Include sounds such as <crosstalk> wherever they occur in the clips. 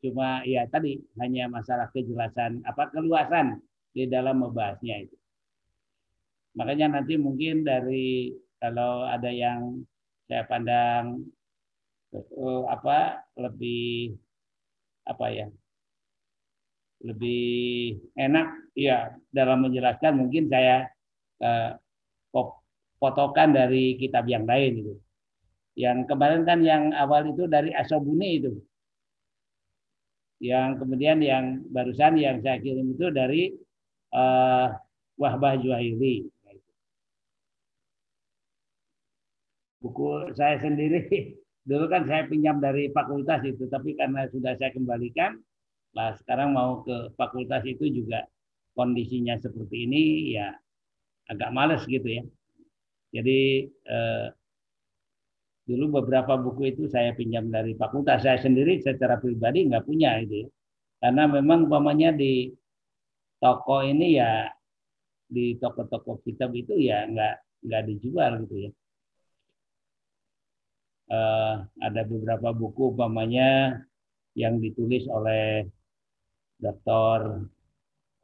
Cuma ya tadi hanya masalah kejelasan apa keluasan di dalam membahasnya itu. Makanya nanti mungkin dari kalau ada yang saya pandang uh, apa lebih apa ya lebih enak ya dalam menjelaskan mungkin saya uh, potokan dari kitab yang lain itu. Yang kemarin kan yang awal itu dari Asobuni itu. Yang kemudian yang barusan yang saya kirim itu dari uh, Wahbah Juhairi. Buku saya sendiri <laughs> dulu kan saya pinjam dari fakultas itu, tapi karena sudah saya kembalikan, lah sekarang mau ke fakultas itu juga kondisinya seperti ini ya agak males gitu ya. Jadi eh, dulu beberapa buku itu saya pinjam dari fakultas saya sendiri secara pribadi nggak punya itu ya. Karena memang umpamanya di toko ini ya di toko-toko kitab itu ya nggak nggak dijual gitu ya. Eh, ada beberapa buku umpamanya yang ditulis oleh Dr.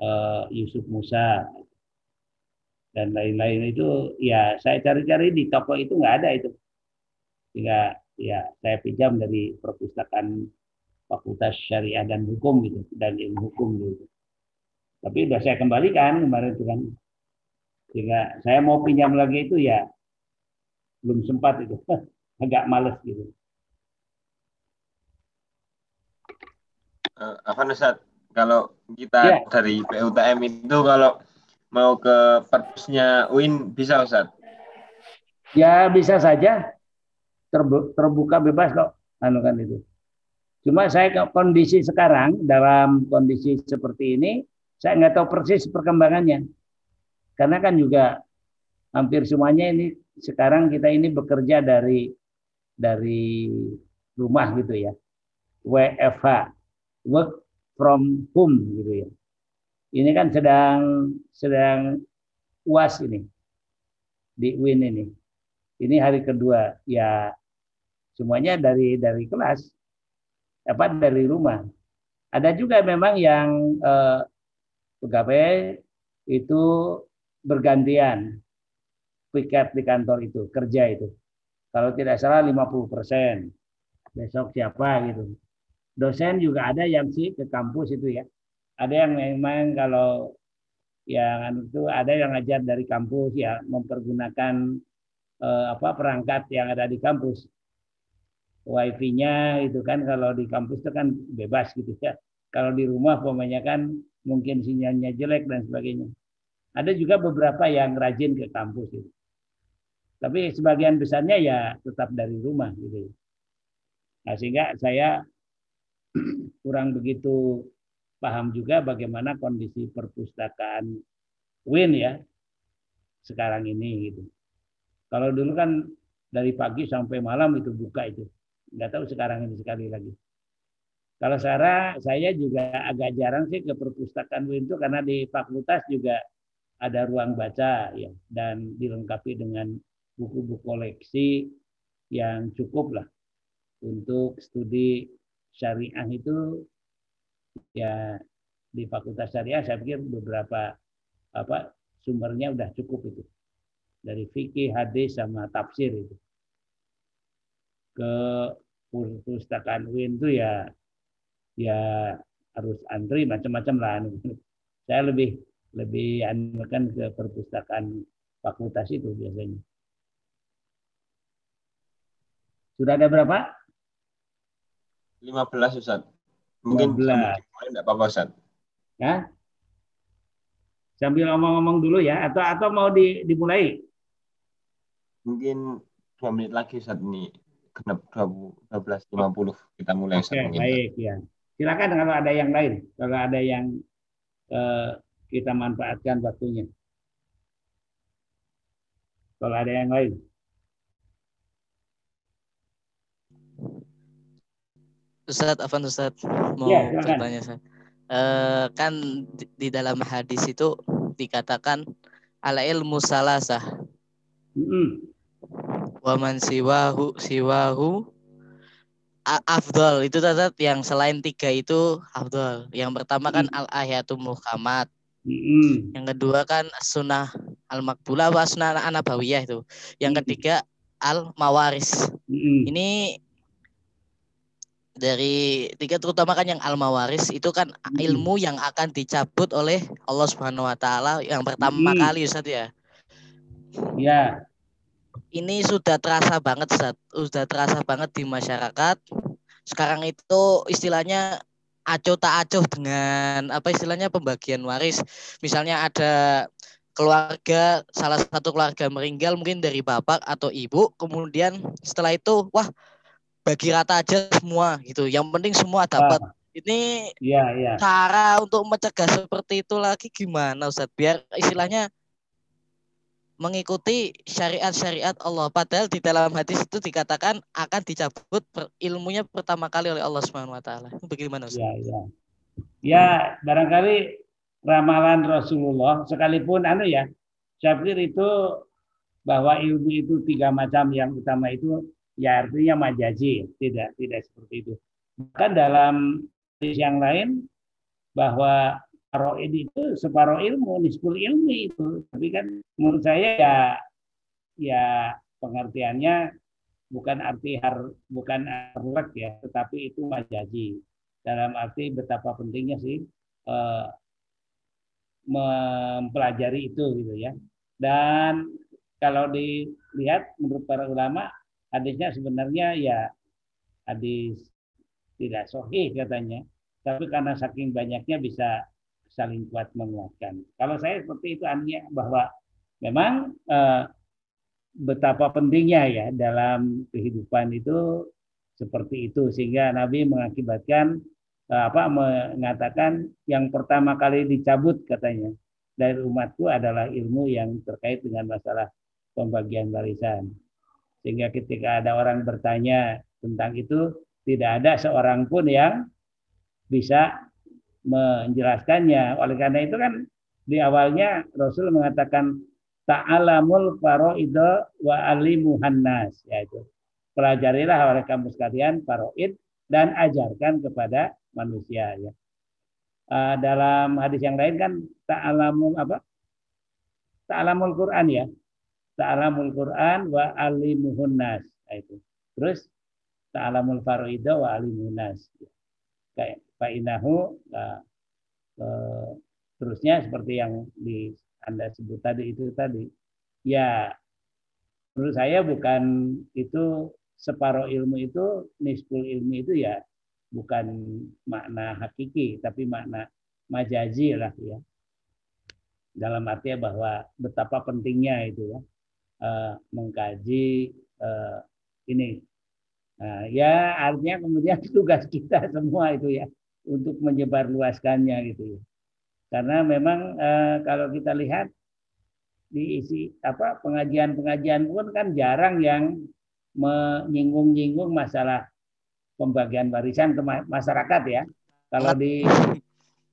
Eh, Yusuf Musa dan lain-lain itu ya saya cari-cari di toko itu nggak ada itu sehingga ya saya pinjam dari perpustakaan Fakultas Syariah dan Hukum gitu dan ilmu hukum gitu tapi udah saya kembalikan kemarin itu kan sehingga saya mau pinjam lagi itu ya belum sempat itu <laughs> agak males gitu. Uh, apa Ustaz? Kalau kita ya. dari PUTM itu kalau mau ke perpusnya UIN bisa Ustaz? Ya bisa saja. Terbuka bebas kok anu kan itu. Cuma saya kondisi sekarang dalam kondisi seperti ini saya nggak tahu persis perkembangannya. Karena kan juga hampir semuanya ini sekarang kita ini bekerja dari dari rumah gitu ya. WFH, work from home gitu ya. Ini kan sedang sedang UAS ini di UIN ini. Ini hari kedua ya semuanya dari dari kelas apa dari rumah. Ada juga memang yang eh, pegawai itu bergantian piket di kantor itu kerja itu. Kalau tidak salah 50 persen. Besok siapa gitu dosen juga ada yang sih ke kampus itu ya. Ada yang memang kalau yang itu ada yang ngajar dari kampus ya mempergunakan eh, apa perangkat yang ada di kampus. Wifi-nya itu kan kalau di kampus itu kan bebas gitu ya. Kalau di rumah pokoknya kan mungkin sinyalnya jelek dan sebagainya. Ada juga beberapa yang rajin ke kampus itu. Tapi sebagian besarnya ya tetap dari rumah gitu. Nah, sehingga saya <clears throat> kurang begitu paham juga bagaimana kondisi perpustakaan Win ya sekarang ini gitu. Kalau dulu kan dari pagi sampai malam itu buka itu. Nggak tahu sekarang ini sekali lagi. Kalau saya saya juga agak jarang sih ke perpustakaan itu karena di fakultas juga ada ruang baca ya dan dilengkapi dengan buku-buku koleksi yang cukup lah untuk studi syariah itu ya di Fakultas Syariah saya pikir beberapa apa sumbernya udah cukup itu dari fikih, hadis sama tafsir itu. Ke perpustakaan UIN itu ya ya harus antri macam-macam lah. <laughs> Saya lebih lebih anukan ke perpustakaan fakultas itu biasanya. Sudah ada berapa? 15 Ustaz. Mungkin 15. enggak apa-apa Ustaz. Ya. Sambil ngomong-ngomong dulu ya atau atau mau di, dimulai? Mungkin dua menit lagi Ustaz ini genap 12.50 kita mulai Oke, okay, baik ya. Silakan kalau ada yang lain, kalau ada yang eh, kita manfaatkan waktunya. Kalau ada yang lain. Ustadz, Afan Ustadz mau ya, bertanya saya. Uh, kan di, di dalam hadis itu dikatakan ala ilmu salasah. Mm -hmm. Waman siwahu siwahu afdol itu tetap yang selain tiga itu afdol. Yang pertama kan al ayatul muhammad. Mm. Yang kedua kan sunnah al makbula wa sunnah anabawiyah itu. Yang ketiga al mawaris. Mm. Ini dari tiga terutama kan yang al mawaris itu kan ilmu yang akan dicabut oleh Allah Subhanahu wa taala yang pertama mm. kali Ustaz ya. Ya ini sudah terasa banget Ustaz. sudah terasa banget di masyarakat. Sekarang itu istilahnya acuh tak acuh dengan apa istilahnya pembagian waris. Misalnya ada keluarga salah satu keluarga meninggal mungkin dari bapak atau ibu, kemudian setelah itu wah bagi rata aja semua gitu. Yang penting semua dapat. Ah. Ini ya, ya. cara untuk mencegah seperti itu lagi gimana Ustaz? Biar istilahnya mengikuti syariat-syariat Allah. Padahal di dalam hadis itu dikatakan akan dicabut ilmunya pertama kali oleh Allah Subhanahu wa taala. Bagaimana Ustaz? Ya, ya. Ya, barangkali ramalan Rasulullah sekalipun anu ya, saya pikir itu bahwa ilmu itu tiga macam yang utama itu ya artinya majazi, tidak tidak seperti itu. Bahkan dalam hadis yang lain bahwa Paroid itu separuh ilmu, nisful ilmu itu. Tapi kan menurut saya ya ya pengertiannya bukan arti har bukan harlek ya, tetapi itu majaji. Dalam arti betapa pentingnya sih eh, mempelajari itu gitu ya. Dan kalau dilihat menurut para ulama hadisnya sebenarnya ya hadis tidak sohih katanya. Tapi karena saking banyaknya bisa saling kuat menguatkan. Kalau saya seperti itu artinya bahwa memang eh, betapa pentingnya ya dalam kehidupan itu seperti itu sehingga Nabi mengakibatkan eh, apa mengatakan yang pertama kali dicabut katanya dari umatku adalah ilmu yang terkait dengan masalah pembagian warisan. Sehingga ketika ada orang bertanya tentang itu tidak ada seorang pun yang bisa menjelaskannya. Oleh karena itu kan di awalnya Rasul mengatakan ta'alamul faroido wa alimuhan nas yaitu pelajarilah oleh kamu sekalian faroid dan ajarkan kepada manusia ya. Uh, dalam hadis yang lain kan ta'alamul apa? Ta'alamul Quran ya. Ta'alamul Quran wa alimuhun nas itu. Terus ta'alamul faroido wa alimuhun nas. Kayak fa'inahu nah, eh, terusnya seperti yang di Anda sebut tadi itu tadi. Ya menurut saya bukan itu separuh ilmu itu nisful ilmu itu ya bukan makna hakiki tapi makna majazi lah ya. Dalam artinya bahwa betapa pentingnya itu ya uh, mengkaji uh, ini. Nah, ya artinya kemudian <laughs> tugas kita semua itu ya untuk menyebarluaskannya gitu ya. Karena memang eh, kalau kita lihat di isi apa pengajian-pengajian pun kan jarang yang menyinggung-nyinggung masalah pembagian warisan ke masyarakat ya. Kalau di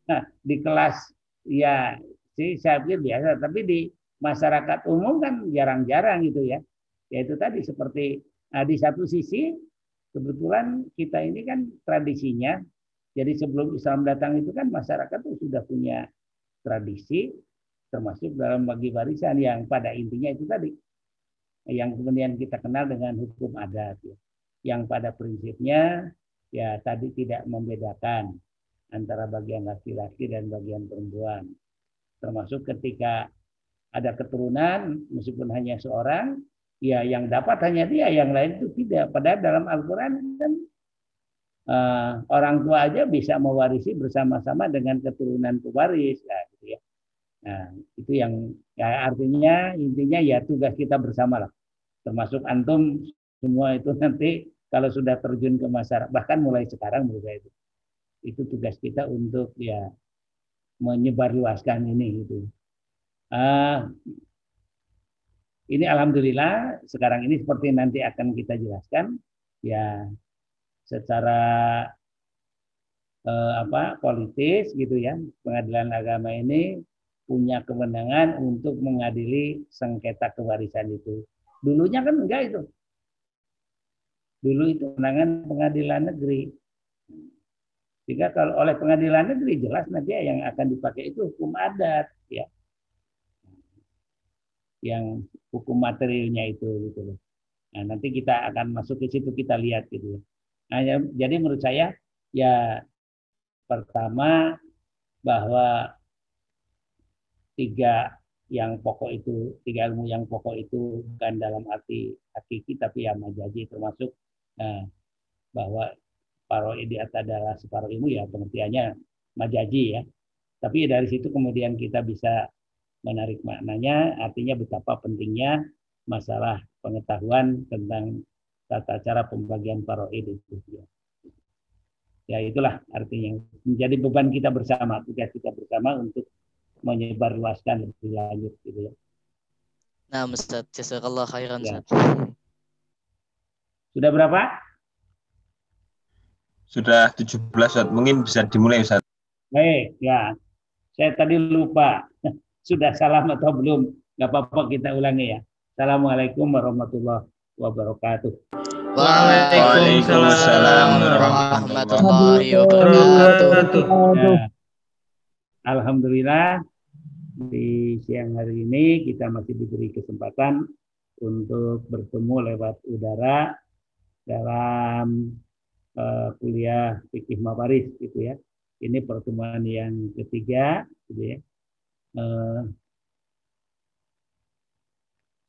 nah, di kelas ya sih saya pikir biasa, tapi di masyarakat umum kan jarang-jarang gitu ya. Yaitu tadi seperti nah, di satu sisi kebetulan kita ini kan tradisinya jadi sebelum Islam datang itu kan masyarakat itu sudah punya tradisi termasuk dalam bagi warisan yang pada intinya itu tadi yang kemudian kita kenal dengan hukum adat ya. yang pada prinsipnya ya tadi tidak membedakan antara bagian laki-laki dan bagian perempuan termasuk ketika ada keturunan meskipun hanya seorang ya yang dapat hanya dia yang lain itu tidak padahal dalam Al-Qur'an kan uh, orang tua aja bisa mewarisi bersama-sama dengan keturunan pewaris ya, gitu ya. Nah, itu yang ya artinya intinya ya tugas kita bersama lah. Termasuk antum semua itu nanti kalau sudah terjun ke masyarakat bahkan mulai sekarang menurut saya itu itu tugas kita untuk ya menyebarluaskan ini gitu. Uh, ini alhamdulillah sekarang ini seperti nanti akan kita jelaskan ya secara eh, apa politis gitu ya pengadilan agama ini punya kewenangan untuk mengadili sengketa kewarisan itu dulunya kan enggak itu dulu itu kewenangan pengadilan negeri. Jika kalau oleh pengadilan negeri jelas nanti yang akan dipakai itu hukum adat ya. Yang hukum materialnya itu gitu loh. Nah, nanti kita akan masuk ke situ kita lihat gitu ya. Nah, ya, jadi menurut saya ya pertama bahwa tiga yang pokok itu tiga ilmu yang pokok itu bukan dalam arti hakiki tapi ya majaji termasuk nah, bahwa paroidiat adalah separuh ilmu ya pengertiannya majaji ya. Tapi dari situ kemudian kita bisa menarik maknanya artinya betapa pentingnya masalah pengetahuan tentang tata cara pembagian paroid itu ya. ya itulah artinya menjadi beban kita bersama tugas kita bersama untuk menyebarluaskan lebih lanjut gitu ya. Nah, Ustaz, jazakallah khairan, ya. Sudah berapa? Sudah 17, Ustaz. Mungkin bisa dimulai, Ustaz. Baik, ya. Saya tadi lupa. <laughs> Sudah salam atau belum? Gak apa-apa kita ulangi ya. Assalamualaikum warahmatullahi wabarakatuh. Waalaikumsalam warahmatullahi wabarakatuh. Ya. Alhamdulillah di siang hari ini kita masih diberi kesempatan untuk bertemu lewat udara dalam uh, kuliah fikih mawaris gitu ya. Ini pertemuan yang ketiga gitu ya. Uh,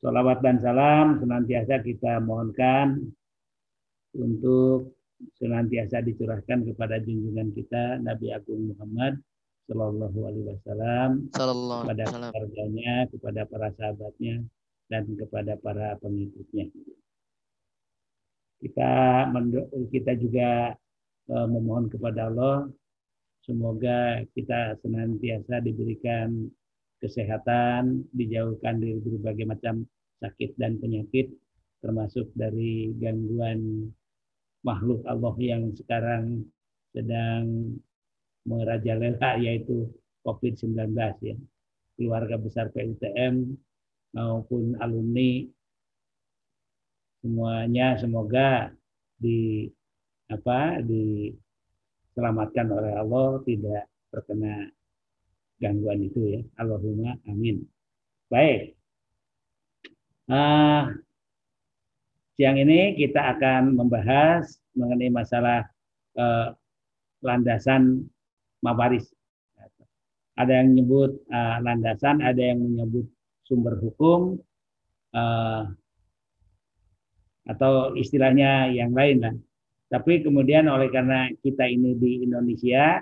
Salawat dan salam senantiasa kita mohonkan untuk senantiasa dicurahkan kepada junjungan kita Nabi Agung Muhammad Shallallahu Alaihi Wasallam kepada keluarganya, kepada para sahabatnya, dan kepada para pengikutnya. Kita kita juga uh, memohon kepada Allah semoga kita senantiasa diberikan kesehatan, dijauhkan dari berbagai macam sakit dan penyakit, termasuk dari gangguan makhluk Allah yang sekarang sedang merajalela yaitu COVID-19 ya. Keluarga besar PUTM maupun alumni semuanya semoga di apa diselamatkan oleh Allah tidak terkena gangguan itu ya. Allahumma amin. Baik. Uh, siang ini kita akan membahas mengenai masalah uh, landasan mawaris. Ada yang menyebut uh, landasan, ada yang menyebut sumber hukum, uh, atau istilahnya yang lain lah. Tapi kemudian oleh karena kita ini di Indonesia,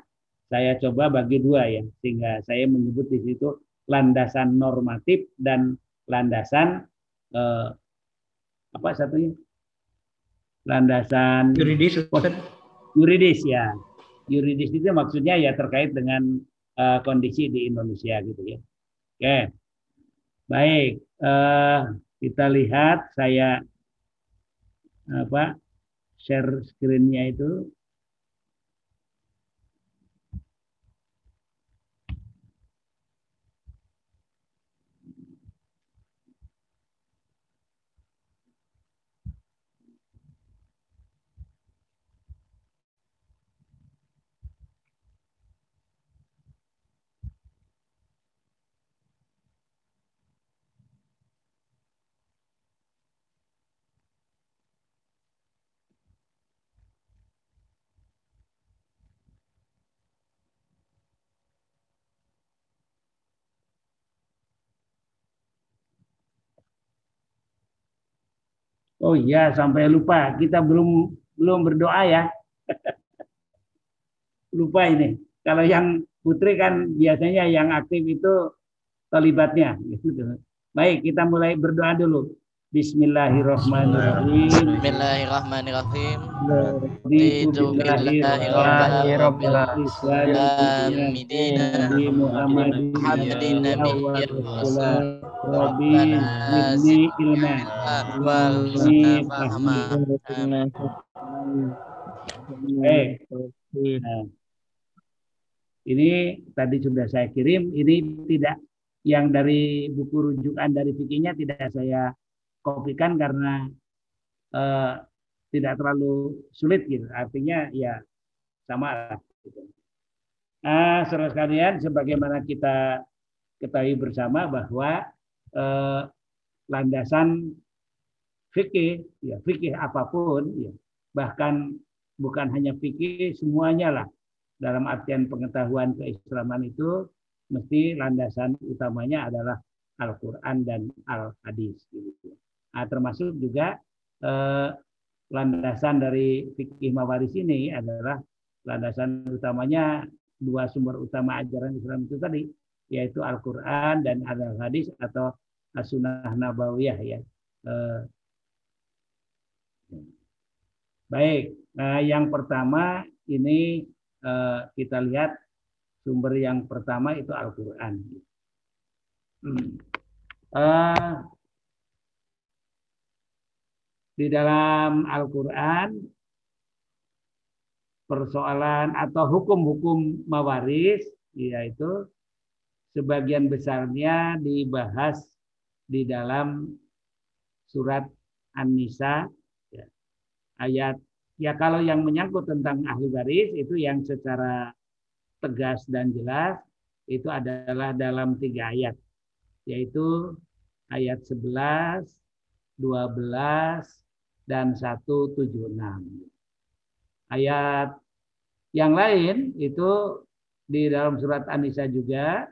saya coba bagi dua ya, sehingga saya menyebut di situ landasan normatif dan landasan eh, apa satunya? Landasan yuridis. Yuridis ya yuridis itu maksudnya ya terkait dengan uh, kondisi di Indonesia gitu ya. Oke, baik uh, kita lihat saya apa share screennya itu Oh iya, sampai lupa. Kita belum belum berdoa ya. <laughs> lupa ini. Kalau yang putri kan biasanya yang aktif itu terlibatnya. <laughs> Baik, kita mulai berdoa dulu. Bismillahirrahmanirrahim. Bismillahirrahmanirrahim. Raditu billahi rabbil alamin. Muhammadin nabiyyin Rabbi zidni ilma wal nah, ini tadi sudah saya kirim. Ini tidak yang dari buku rujukan dari fikihnya tidak saya kopikan karena eh, tidak terlalu sulit gitu. Artinya ya sama lah. Nah, saudara sekalian, sebagaimana kita ketahui bersama bahwa eh, landasan fikih, ya fikih apa pun, ya bahkan bukan hanya fikih, semuanya lah dalam artian pengetahuan keislaman itu mesti landasan utamanya adalah Al-Quran dan Al-Hadis. Gitu. Nah, termasuk juga eh, landasan dari fikih mawaris ini adalah landasan utamanya dua sumber utama ajaran Islam itu tadi yaitu Al-Qur'an dan Al-Hadis atau As-Sunnah Nabawiyah ya. Eh, baik, nah yang pertama ini eh, kita lihat sumber yang pertama itu Al-Qur'an. Hmm. Eh, di dalam Al-Quran persoalan atau hukum-hukum mawaris yaitu sebagian besarnya dibahas di dalam surat An-Nisa ya. ayat ya kalau yang menyangkut tentang ahli waris itu yang secara tegas dan jelas itu adalah dalam tiga ayat yaitu ayat 11, 12, dan 176. Ayat yang lain itu di dalam surat An-Nisa juga,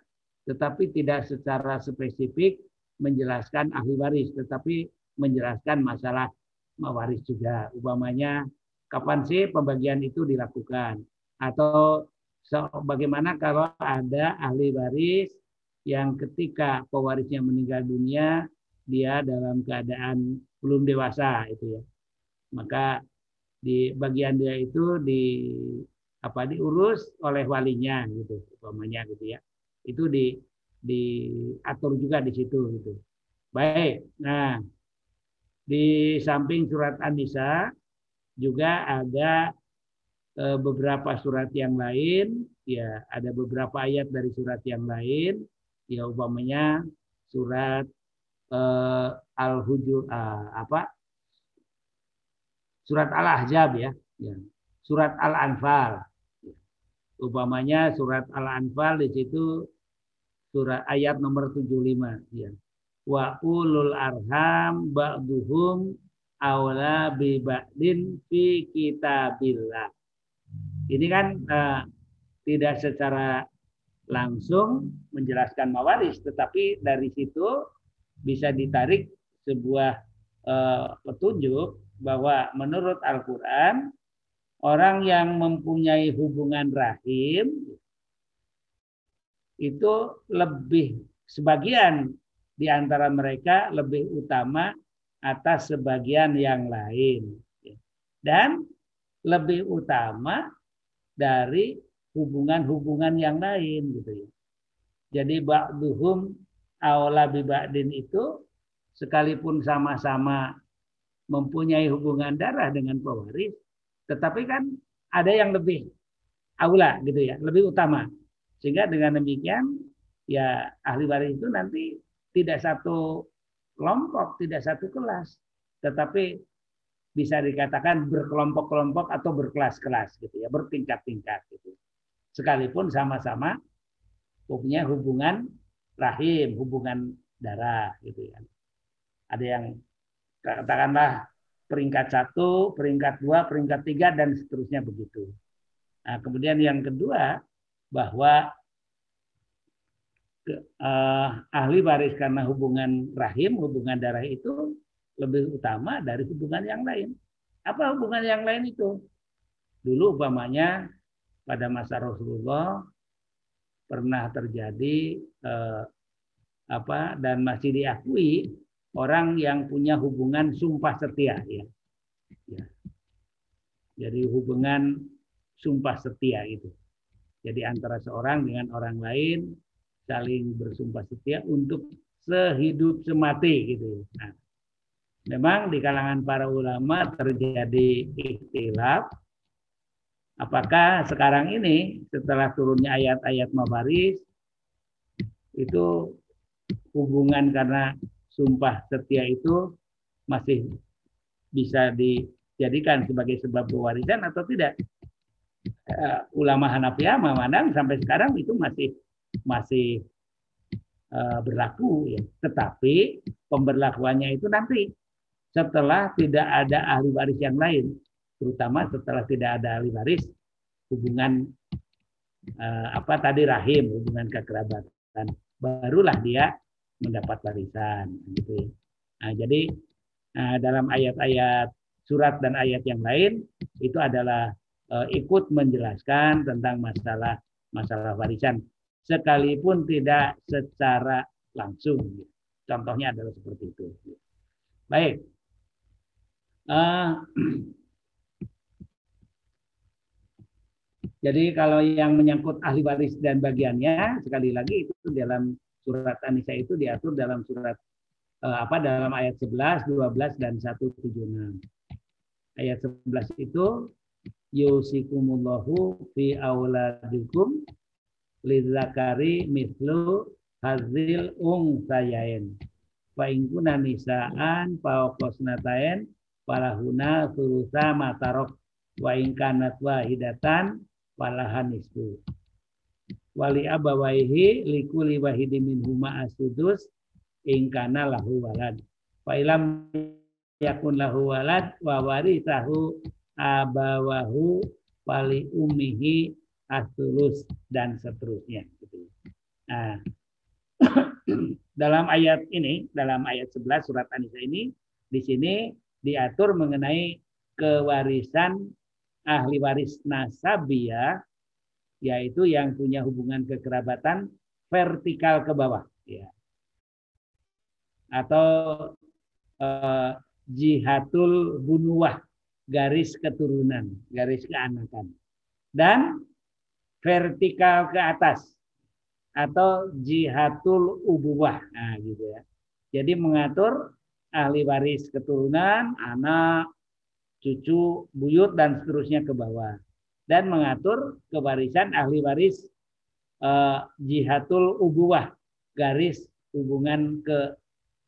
tetapi tidak secara spesifik menjelaskan ahli waris, tetapi menjelaskan masalah mawaris juga. Umpamanya kapan sih pembagian itu dilakukan? Atau bagaimana kalau ada ahli waris yang ketika pewarisnya meninggal dunia, dia dalam keadaan belum dewasa itu ya. Maka di bagian dia itu di apa diurus oleh walinya gitu umpamanya gitu ya. Itu di diatur juga di situ gitu. Baik. Nah, di samping surat An-Nisa juga ada e, beberapa surat yang lain, ya ada beberapa ayat dari surat yang lain, ya umpamanya surat uh, Al-Hujur uh, apa? Surat Al-Ahzab ya. ya. Surat Al-Anfal. Umpamanya surat Al-Anfal di situ surat ayat nomor 75 ya. Wa ulul arham ba'duhum awla bi ba'din fi kitabillah. Ini kan uh, tidak secara langsung menjelaskan mawaris, tetapi dari situ bisa ditarik sebuah uh, petunjuk bahwa menurut Al-Quran orang yang mempunyai hubungan rahim itu lebih sebagian di antara mereka lebih utama atas sebagian yang lain dan lebih utama dari hubungan-hubungan yang lain gitu ya. Jadi ba'duhum aula bibadin itu sekalipun sama-sama mempunyai hubungan darah dengan pewaris, tetapi kan ada yang lebih aula gitu ya, lebih utama. Sehingga dengan demikian ya ahli waris itu nanti tidak satu kelompok, tidak satu kelas, tetapi bisa dikatakan berkelompok-kelompok atau berkelas-kelas gitu ya, bertingkat-tingkat gitu. Sekalipun sama-sama punya hubungan rahim, hubungan darah gitu ya. Ada yang katakanlah peringkat satu, peringkat dua, peringkat tiga dan seterusnya begitu. Nah, kemudian yang kedua bahwa uh, ahli waris karena hubungan rahim, hubungan darah itu lebih utama dari hubungan yang lain. Apa hubungan yang lain itu? Dulu umpamanya pada masa Rasulullah pernah terjadi eh, apa dan masih diakui orang yang punya hubungan sumpah setia ya. ya. Jadi hubungan sumpah setia itu. Jadi antara seorang dengan orang lain saling bersumpah setia untuk sehidup semati gitu. Nah, memang di kalangan para ulama terjadi ikhtilaf Apakah sekarang ini setelah turunnya ayat-ayat mabaris itu hubungan karena sumpah setia itu masih bisa di dijadikan sebagai sebab pewarisan atau tidak. Uh, ulama Hanafiyah memandang sampai sekarang itu masih masih uh, berlaku ya. Tetapi pemberlakuannya itu nanti setelah tidak ada ahli waris yang lain, terutama setelah tidak ada ahli waris hubungan uh, apa tadi rahim, hubungan kekerabatan, barulah dia mendapat warisan gitu. Nah, jadi uh, dalam ayat-ayat surat dan ayat yang lain itu adalah uh, ikut menjelaskan tentang masalah masalah warisan sekalipun tidak secara langsung. Contohnya adalah seperti itu. Baik. Uh, <clears throat> jadi kalau yang menyangkut ahli waris dan bagiannya sekali lagi itu dalam surat Anisa itu diatur dalam surat uh, apa dalam ayat 11, 12 dan 176. Ayat 11 itu yusikumullahu fi auladikum lidzakari mislu hazil ung sayain. Fa ingkuna nisaan fauqosnatain falahuna sulusa matarok wa ingkanat wahidatan falahan nisfu wali abawaihi likuli wahidi min huma asudus ingkana lahu walad fa ilam yakun lahu walad wa warithahu abawahu wali umihi asulus dan seterusnya gitu. Nah, <clears throat> dalam ayat ini, dalam ayat 11 surat An-Nisa ini di sini diatur mengenai kewarisan ahli waris nasabiyah yaitu yang punya hubungan kekerabatan vertikal ke bawah ya. Atau eh, jihatul bunuwah garis keturunan garis keanakan dan vertikal ke atas atau jihatul ubuwah nah gitu ya. Jadi mengatur ahli waris keturunan, anak, cucu, buyut dan seterusnya ke bawah dan mengatur kewarisan ahli waris eh, jihatul ubuwah garis hubungan ke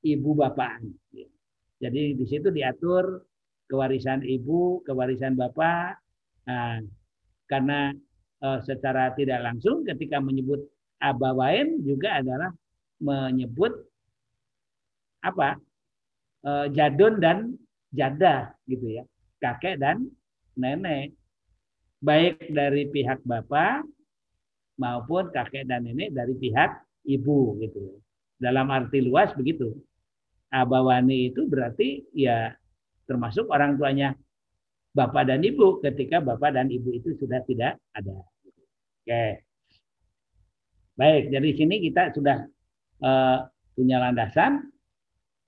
ibu bapak. Jadi di situ diatur kewarisan ibu, kewarisan bapak. Nah, karena eh, secara tidak langsung ketika menyebut abawain juga adalah menyebut apa Eh, jadun dan jada gitu ya kakek dan nenek baik dari pihak bapak maupun kakek dan nenek dari pihak ibu gitu. Dalam arti luas begitu. Abawani itu berarti ya termasuk orang tuanya bapak dan ibu ketika bapak dan ibu itu sudah tidak ada. Oke. Baik jadi sini kita sudah uh, punya landasan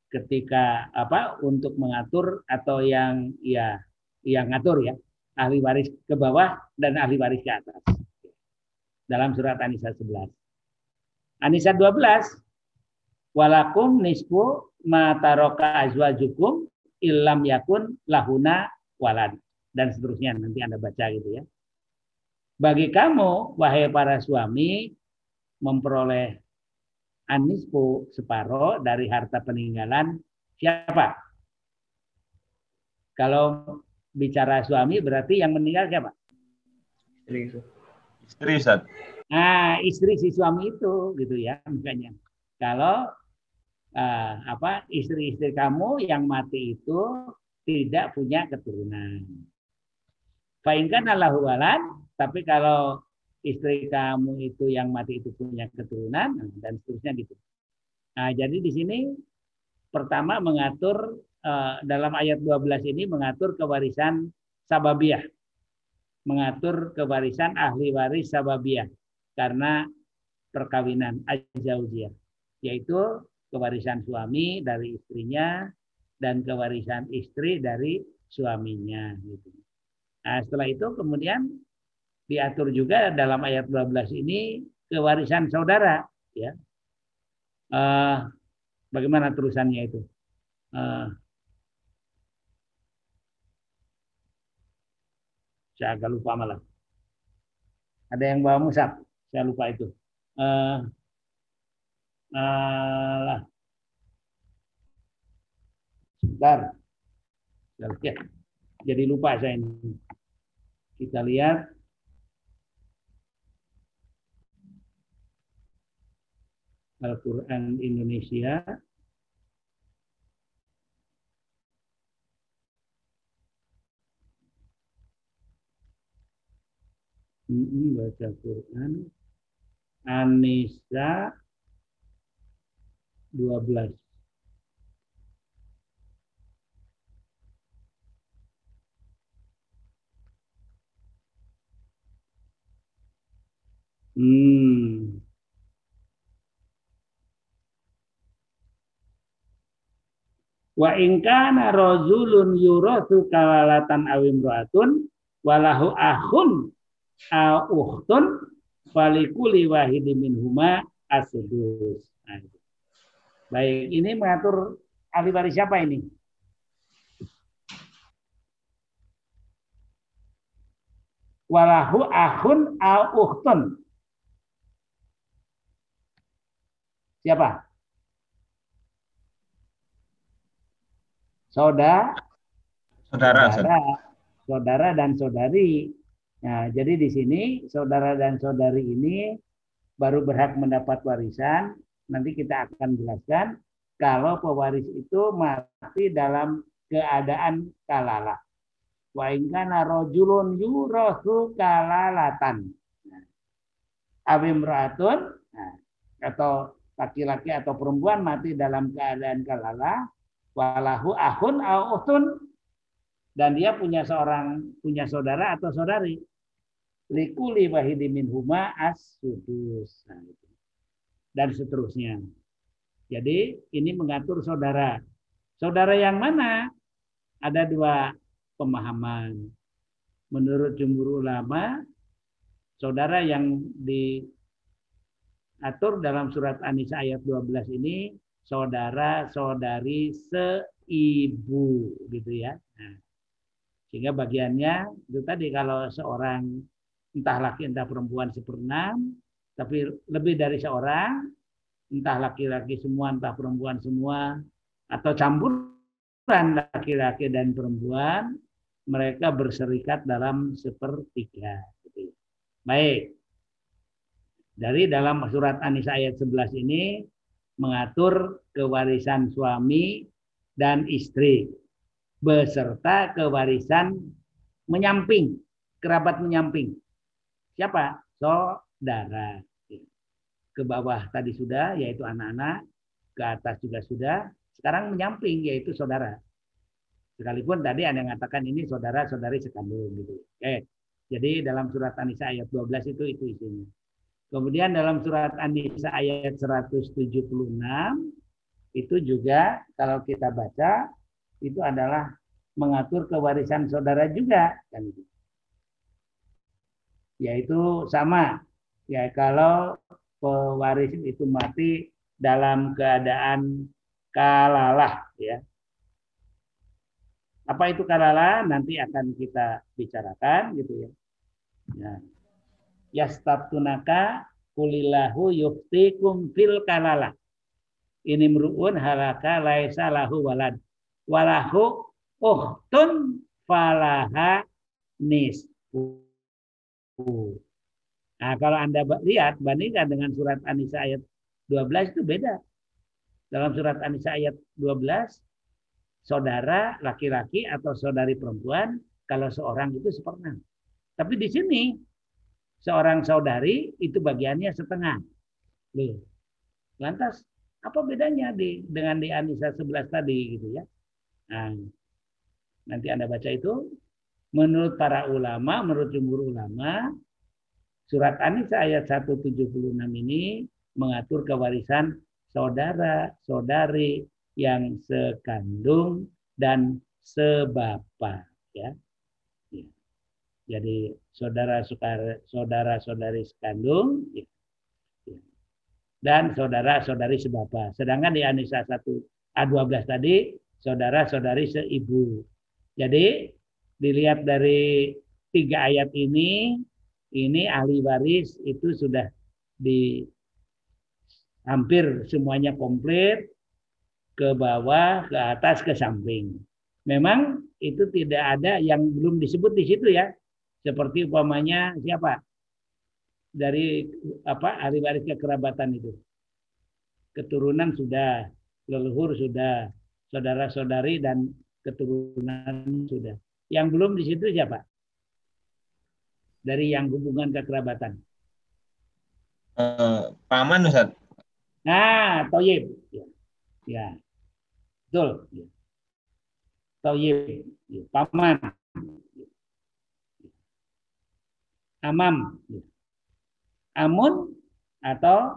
ketika apa untuk mengatur atau yang ya yang ngatur ya ahli waris ke bawah dan ahli waris ke atas dalam surat Anisa 11. Anisa 12 walakum nisfu ma taraka azwajukum illam yakun lahuna walad dan seterusnya nanti Anda baca gitu ya. Bagi kamu wahai para suami memperoleh anisfu separo dari harta peninggalan siapa? Kalau bicara suami berarti yang meninggal siapa? Istri. Istri, Ustaz. Nah, istri si suami itu gitu ya makanya. Kalau uh, apa istri-istri kamu yang mati itu tidak punya keturunan. Fainkan Allahu walad, tapi kalau istri kamu itu yang mati itu punya keturunan dan seterusnya gitu. Nah, jadi di sini pertama mengatur dalam ayat 12 ini mengatur kewarisan sababiah. Mengatur kewarisan ahli waris sababiah karena perkawinan ajauziyah yaitu kewarisan suami dari istrinya dan kewarisan istri dari suaminya gitu. Nah, setelah itu kemudian diatur juga dalam ayat 12 ini kewarisan saudara ya uh, bagaimana terusannya itu uh, saya agak lupa malah. Ada yang bawa musab? Saya lupa itu. Uh, uh, lah sebentar ya Jadi lupa saya ini. Kita lihat. Al-Quran Indonesia. Hmm, baca Quran. Anissa 12. Hmm. Wa in kana rajulun yurathu kalalatan awim raatun walahu akhun au ukhtun falikuli wahidi minhuma asudus. Nah, Baik, ini mengatur ahli waris siapa ini? Walahu akhun au ukhtun. Siapa? saudara, saudara, saudara, saudara dan saudari. Nah, jadi di sini saudara dan saudari ini baru berhak mendapat warisan. Nanti kita akan jelaskan kalau pewaris itu mati dalam keadaan kalala. Wa ingkana rojulun yurosu kalalatan. Abim ratun nah, atau laki-laki atau perempuan mati dalam keadaan kalala, walahu ahun au utun dan dia punya seorang punya saudara atau saudari likuli wahidi min huma as sudus dan seterusnya. Jadi ini mengatur saudara. Saudara yang mana? Ada dua pemahaman. Menurut jumhur ulama saudara yang diatur dalam surat An-Nisa ayat 12 ini saudara-saudari seibu gitu ya. Nah, sehingga bagiannya itu tadi kalau seorang entah laki entah perempuan seperenam, tapi lebih dari seorang, entah laki-laki semua entah perempuan semua, atau campuran laki-laki dan perempuan, mereka berserikat dalam sepertiga. Baik. Dari dalam surat An-Nisa ayat 11 ini mengatur kewarisan suami dan istri beserta kewarisan menyamping, kerabat menyamping. Siapa? Saudara. Ke bawah tadi sudah yaitu anak-anak, ke atas juga sudah, sekarang menyamping yaitu saudara. Sekalipun tadi ada yang mengatakan ini saudara-saudari sekandung gitu. Oke. Jadi dalam surat An-Nisa ayat 12 itu itu isinya. Kemudian dalam surat An-Nisa ayat 176 itu juga kalau kita baca itu adalah mengatur kewarisan saudara juga kan itu. Yaitu sama ya kalau pewaris itu mati dalam keadaan kalalah ya. Apa itu kalalah nanti akan kita bicarakan gitu ya. Ya, yastabtunaka kulillahu yuftikum fil kalala. Ini meruun halaka laisa lahu walad. Walahu uhtun falaha nisfu. Nah, kalau Anda lihat bandingkan dengan surat An-Nisa ayat 12 itu beda. Dalam surat An-Nisa ayat 12 saudara laki-laki atau saudari perempuan kalau seorang itu seperenam. Tapi di sini seorang saudari itu bagiannya setengah. Lantas apa bedanya di dengan di Anisa 11 tadi gitu ya? Nah, nanti Anda baca itu menurut para ulama, menurut jumhur ulama, surat Anisa ayat 176 ini mengatur kewarisan saudara, saudari yang sekandung dan sebapa ya. Jadi saudara saudara saudari sekandung. Ya. dan saudara saudari sebapa. Sedangkan di Anisa 1 A12 tadi saudara saudari seibu. Jadi dilihat dari tiga ayat ini ini ahli waris itu sudah di hampir semuanya komplit ke bawah, ke atas, ke samping. Memang itu tidak ada yang belum disebut di situ ya. Seperti umpamanya siapa? Dari apa ahli waris kekerabatan itu. Keturunan sudah, leluhur sudah, saudara-saudari dan keturunan sudah. Yang belum di situ siapa? Dari yang hubungan kekerabatan. Uh, paman Ustaz. Nah, toyib. Ya. ya. Betul. Ya. Toyib. Ya. Paman. Amam. Ya. Amun atau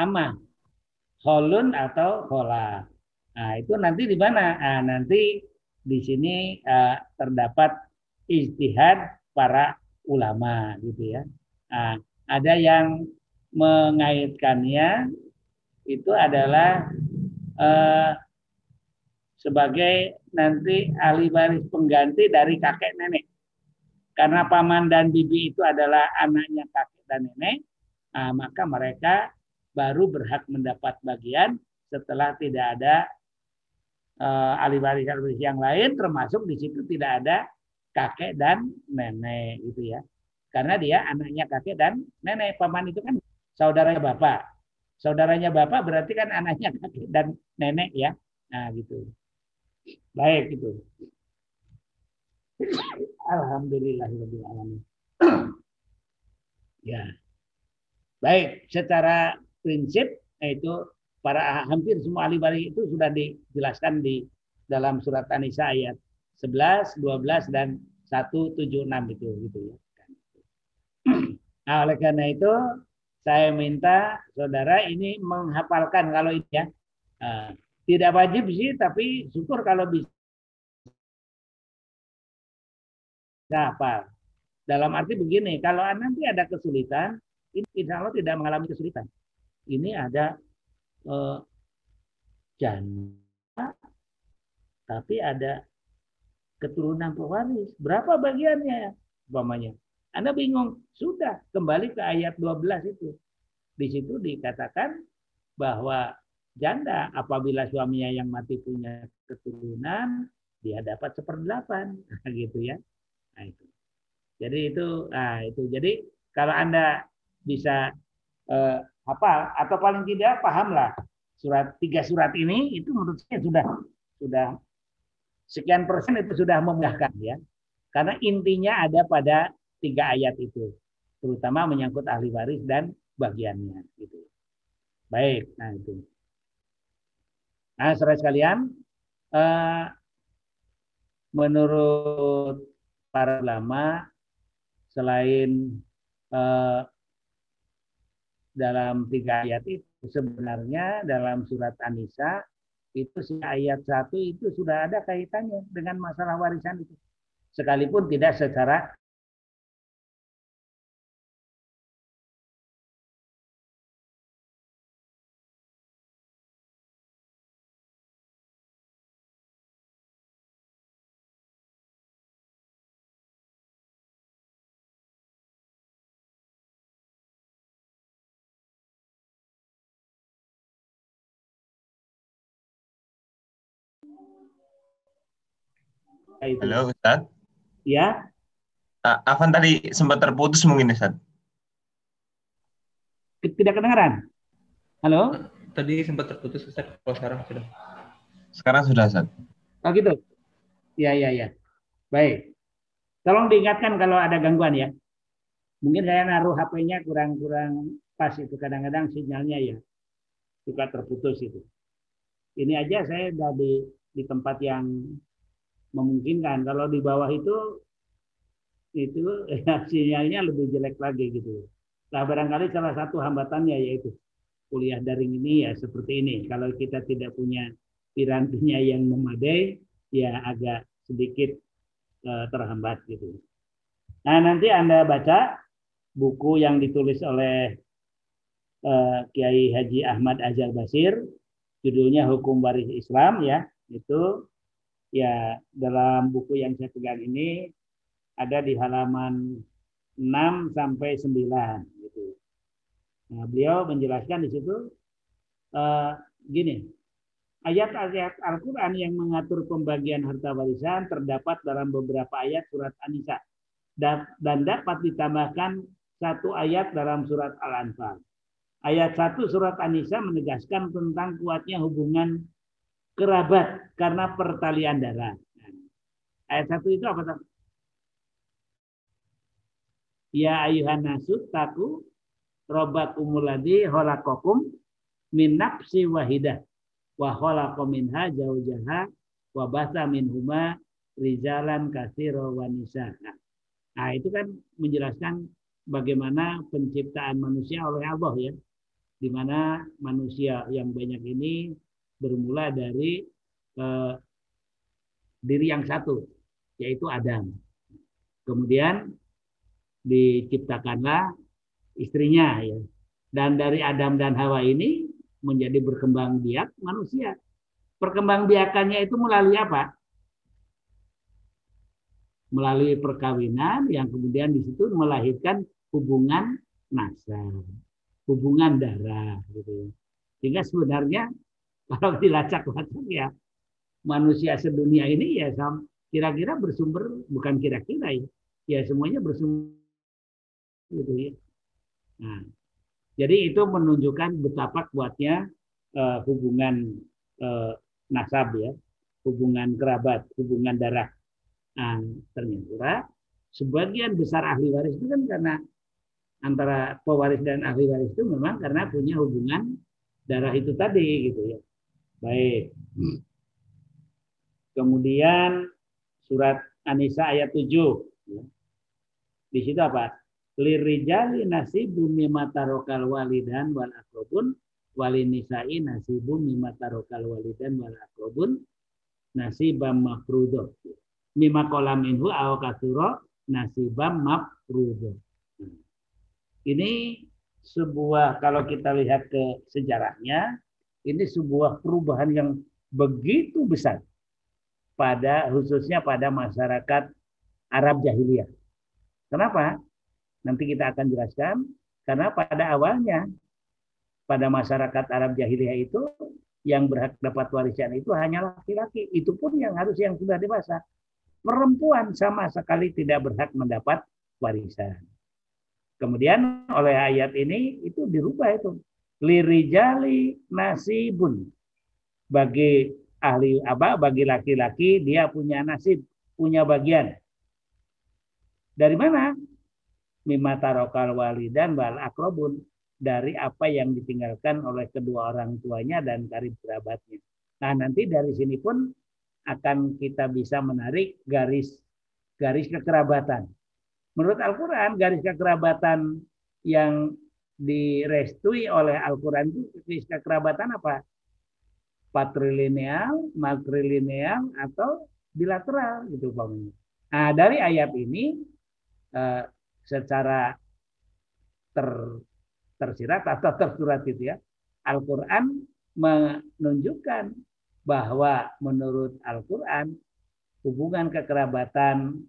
amah. Holun atau hola. Nah, itu nanti di mana? Nah, nanti di sini uh, terdapat istihad para ulama gitu ya. Nah, ada yang mengaitkannya itu adalah uh, sebagai nanti ahli waris pengganti dari kakek nenek. Karena paman dan bibi itu adalah anaknya kakek dan nenek, nah, maka mereka baru berhak mendapat bagian setelah tidak ada uh, ahli waris waris yang lain termasuk di situ tidak ada kakek dan nenek gitu ya. Karena dia anaknya kakek dan nenek. Paman itu kan saudaranya bapak. Saudaranya bapak berarti kan anaknya <laughs> kakek dan nenek ya. Nah gitu. Baik itu alhamdulillahirobbilalamin ya. Baik secara prinsip yaitu para hampir semua ahli waris itu sudah dijelaskan di dalam surat An-Nisa ayat 11, 12 dan 176 itu gitu ya. <clears throat> Nah, oleh karena itu saya minta saudara ini menghafalkan kalau ini ya. Uh, tidak wajib sih tapi syukur kalau bisa hafal. Dalam arti begini, kalau nanti ada kesulitan, ini insya Allah tidak mengalami kesulitan. Ini ada eh, janda, tapi ada keturunan pewaris. Berapa bagiannya? Umpamanya. Anda bingung. Sudah, kembali ke ayat 12 itu. Di situ dikatakan bahwa janda apabila suaminya yang mati punya keturunan, dia dapat seperdelapan. <laughs> gitu ya. Nah, itu. Jadi itu, nah itu. Jadi kalau Anda bisa eh, hafal atau paling tidak pahamlah surat tiga surat ini itu menurut saya sudah sudah sekian persen itu sudah memudahkan ya. Karena intinya ada pada tiga ayat itu terutama menyangkut ahli waris dan bagiannya gitu. Baik nah itu. Nah saudara sekalian eh, menurut para ulama selain eh, dalam tiga ayat itu sebenarnya dalam surat An-Nisa itu ayat satu itu sudah ada kaitannya dengan masalah warisan itu. Sekalipun tidak secara Halo Ustaz. Ya. Afan tadi sempat terputus mungkin Ustaz. Tidak kedengaran. Halo? Tadi sempat terputus Ustaz. Kalau sekarang sudah. Sekarang sudah Ustaz. Oh gitu. Ya, ya, ya. Baik. Tolong diingatkan kalau ada gangguan ya. Mungkin saya naruh HP-nya kurang-kurang pas itu. Kadang-kadang sinyalnya ya suka terputus itu. Ini aja saya sudah di, di tempat yang memungkinkan. Kalau di bawah itu itu ya, <laughs> sinyalnya lebih jelek lagi gitu. Nah barangkali salah satu hambatannya yaitu kuliah daring ini ya seperti ini. Kalau kita tidak punya pirantinya yang memadai, ya agak sedikit uh, terhambat gitu. Nah nanti anda baca buku yang ditulis oleh uh, Kiai Haji Ahmad Azhar Basir, judulnya Hukum Waris Islam ya, itu ya dalam buku yang saya pegang ini ada di halaman 6 sampai 9 gitu. Nah, beliau menjelaskan di situ uh, gini. Ayat-ayat Al-Quran yang mengatur pembagian harta warisan terdapat dalam beberapa ayat surat An-Nisa dan, dapat ditambahkan satu ayat dalam surat Al-Anfal. Ayat satu surat An-Nisa menegaskan tentang kuatnya hubungan kerabat karena pertalian darah. Ayat satu itu apa? Ya ayuhan nasut taku robakumul ladzi holakokum min nafsi wahidah wa khalaqa minha zaujaha wa basa minhuma rijalan katsira wa nisaa. Nah, itu kan menjelaskan bagaimana penciptaan manusia oleh Allah ya. Di mana manusia yang banyak ini bermula dari eh, diri yang satu, yaitu Adam. Kemudian diciptakanlah istrinya ya. Dan dari Adam dan Hawa ini menjadi berkembang biak manusia. Perkembang biakannya itu melalui apa? Melalui perkawinan yang kemudian di situ melahirkan hubungan nasab, hubungan darah gitu. Sehingga sebenarnya kalau <laughs> dilacak-lacak ya manusia sedunia ini ya kira-kira bersumber bukan kira-kira ya, ya semuanya bersumber gitu ya. Nah, jadi itu menunjukkan betapa kuatnya uh, hubungan uh, nasab ya, hubungan kerabat, hubungan darah. Nah, ternyata sebagian besar ahli waris itu kan karena antara pewaris dan ahli waris itu memang karena punya hubungan darah itu tadi gitu ya. Baik. Kemudian surat Anisa ayat 7. Ya. Di situ apa? lirijali nasibu mimma tarokal walidan wal akrobun wali nisa'i nasibu mimma tarokal walidan wal akrobun nasibam mafrudo mimma kolam minhu aw kasuro nasibam mafrudo ini sebuah kalau kita lihat ke sejarahnya ini sebuah perubahan yang begitu besar pada khususnya pada masyarakat Arab jahiliyah. Kenapa? Nanti kita akan jelaskan karena pada awalnya pada masyarakat Arab jahiliyah itu yang berhak dapat warisan itu hanya laki-laki. Itu pun yang harus yang sudah dewasa. Perempuan sama sekali tidak berhak mendapat warisan. Kemudian oleh ayat ini itu dirubah itu. Lirijali nasibun. Bagi ahli apa bagi laki-laki dia punya nasib, punya bagian. Dari mana? mimma tarokal walidan wal akrobun dari apa yang ditinggalkan oleh kedua orang tuanya dan karib kerabatnya. Nah, nanti dari sini pun akan kita bisa menarik garis garis kekerabatan. Menurut Al-Qur'an, garis kekerabatan yang direstui oleh Al-Qur'an itu garis kekerabatan apa? Patrilineal, matrilineal atau bilateral gitu Pak. Nah, dari ayat ini eh, secara ter, tersirat atau tersurat itu ya. Al-Quran menunjukkan bahwa menurut Al-Quran hubungan kekerabatan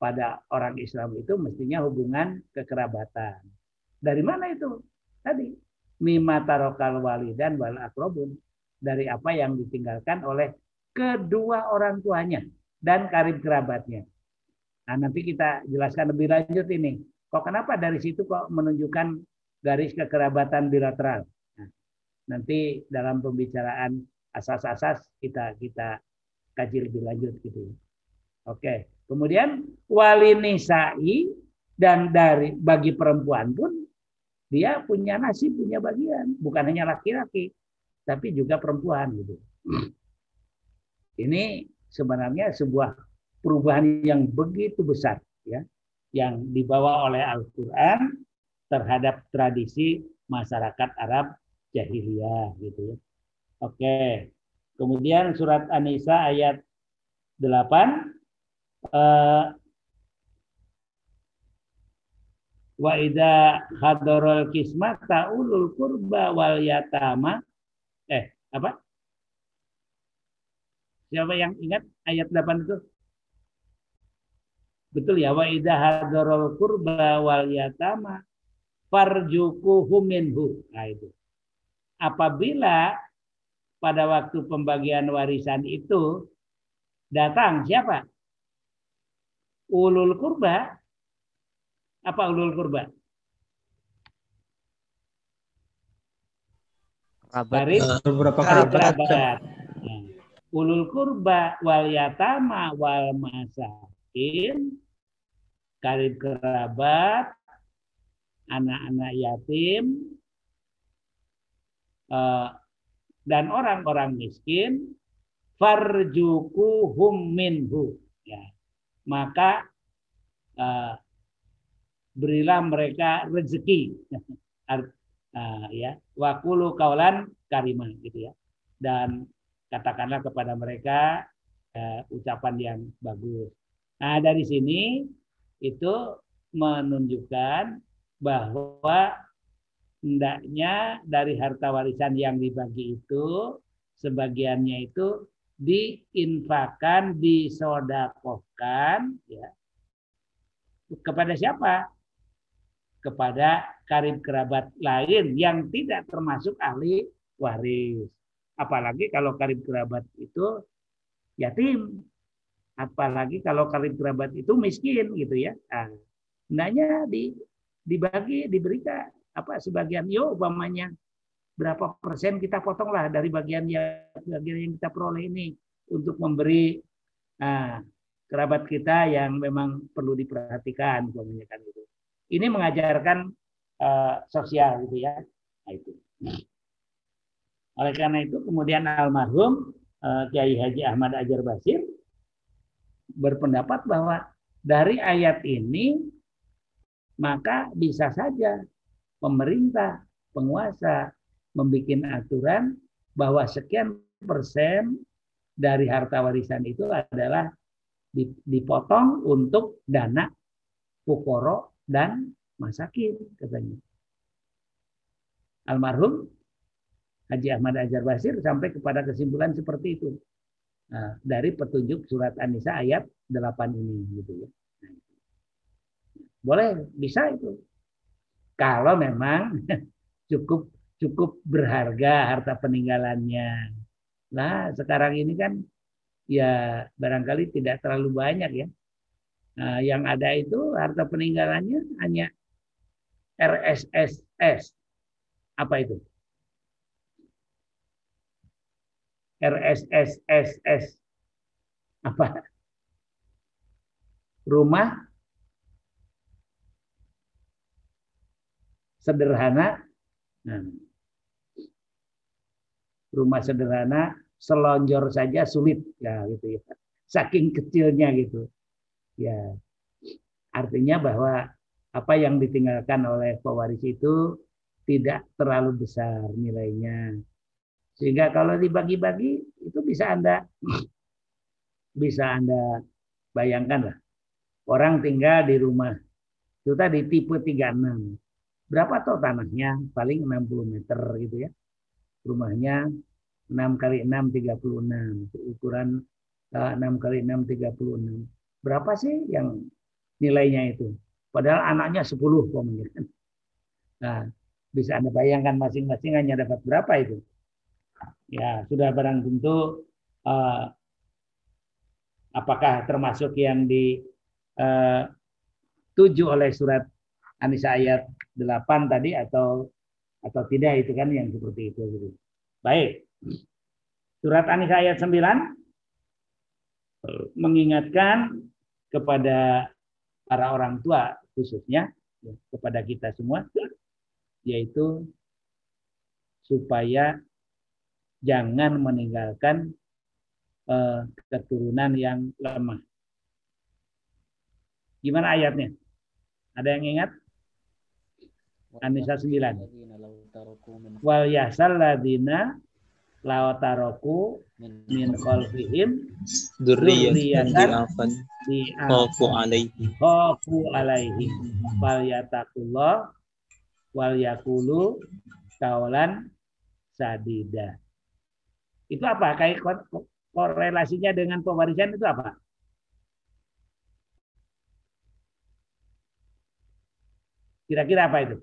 pada orang Islam itu mestinya hubungan kekerabatan. Dari mana itu? Tadi mimma tarokal walidan wal akrobun dari apa yang ditinggalkan oleh kedua orang tuanya dan karib kerabatnya. Nah, nanti kita jelaskan lebih lanjut ini. Kok kenapa dari situ kok menunjukkan garis kekerabatan bilateral? Nah, nanti dalam pembicaraan asas-asas kita kita kaji lebih lanjut gitu. Oke. Kemudian wali nisa'i dan dari bagi perempuan pun dia punya nasib, punya bagian, bukan hanya laki-laki, tapi juga perempuan gitu. Ini sebenarnya sebuah perubahan yang begitu besar ya yang dibawa oleh Al-Qur'an terhadap tradisi masyarakat Arab jahiliyah gitu ya. Oke. Kemudian surat An-Nisa ayat 8 eh, wa idza hadarul kisma taulul qurba wal yatama eh apa? Siapa yang ingat ayat 8 itu? Betul ya wa idza hadarul qurba wal yatama farjukuhum minhu. Nah itu. Apabila pada waktu pembagian warisan itu datang siapa? Ulul kurba. Apa ulul kurba? Karib, Beberapa karib kerabat. kerabat. Nah, ulul kurba wal yatama wal masakin karib kerabat anak-anak yatim eh, dan orang-orang miskin farjukuhum minhu ya maka eh, berilah mereka rezeki. <laughs> Eh, ya. Wakulu kaulan karimah gitu ya. Dan katakanlah kepada mereka eh, ucapan yang bagus. Nah dari sini itu menunjukkan bahwa hendaknya dari harta warisan yang dibagi itu sebagiannya itu diinfakkan, disodakohkan ya kepada siapa? Kepada karib kerabat lain yang tidak termasuk ahli waris. Apalagi kalau karib kerabat itu yatim. Apalagi kalau karib kerabat itu miskin gitu ya. Nah, hendaknya di dibagi diberikan apa sebagian yo umpamanya berapa persen kita potonglah dari bagian yang bagian yang kita peroleh ini untuk memberi nah, kerabat kita yang memang perlu diperhatikan umpamanya kan itu ini mengajarkan eh, sosial gitu ya. Nah, itu. Oleh karena itu kemudian almarhum eh, Kiai Haji Ahmad Ajar Basir berpendapat bahwa dari ayat ini maka bisa saja pemerintah, penguasa membuat aturan bahwa sekian persen dari harta warisan itu adalah dipotong untuk dana fukoro dan masakin katanya. Almarhum Haji Ahmad Ajar Basir sampai kepada kesimpulan seperti itu. Nah, dari petunjuk surat An-Nisa ayat 8 ini gitu ya. Boleh, bisa itu. Kalau memang <laughs> cukup cukup berharga harta peninggalannya. Nah, sekarang ini kan ya barangkali tidak terlalu banyak ya. Nah, yang ada itu harta peninggalannya hanya RSSS. Apa itu? RSSSS. Apa? Rumah sederhana. Nah, rumah sederhana selonjor saja sulit ya gitu ya. Saking kecilnya gitu. Ya. Artinya bahwa apa yang ditinggalkan oleh pewaris itu tidak terlalu besar nilainya. Sehingga kalau dibagi-bagi itu bisa Anda bisa Anda bayangkan lah. Orang tinggal di rumah itu tadi tipe 36. Berapa toh tanahnya? Paling 60 meter gitu ya. Rumahnya 6 kali 6 36. Ukuran 6 kali 6 36. Berapa sih yang nilainya itu? Padahal anaknya 10 pemirsa. Nah, bisa Anda bayangkan masing-masing hanya dapat berapa itu? Ya, sudah barang tentu uh, apakah termasuk yang dituju uh, oleh surat Anisa ayat 8 tadi atau atau tidak itu kan yang seperti itu gitu. Baik. Surat Anisa ayat 9 mengingatkan kepada para orang tua khususnya ya, kepada kita semua yaitu supaya jangan meninggalkan uh, keturunan yang lemah. Gimana ayatnya? Ada yang ingat? Anisa 9. Wal yasal ladina lawataroku min khalfihim di khafu alaihi khafu alaihi wal yataqullah wal yakulu kaulan sadida. Itu apa? Kayak korelasinya dengan pewarisan itu apa? Kira-kira apa itu?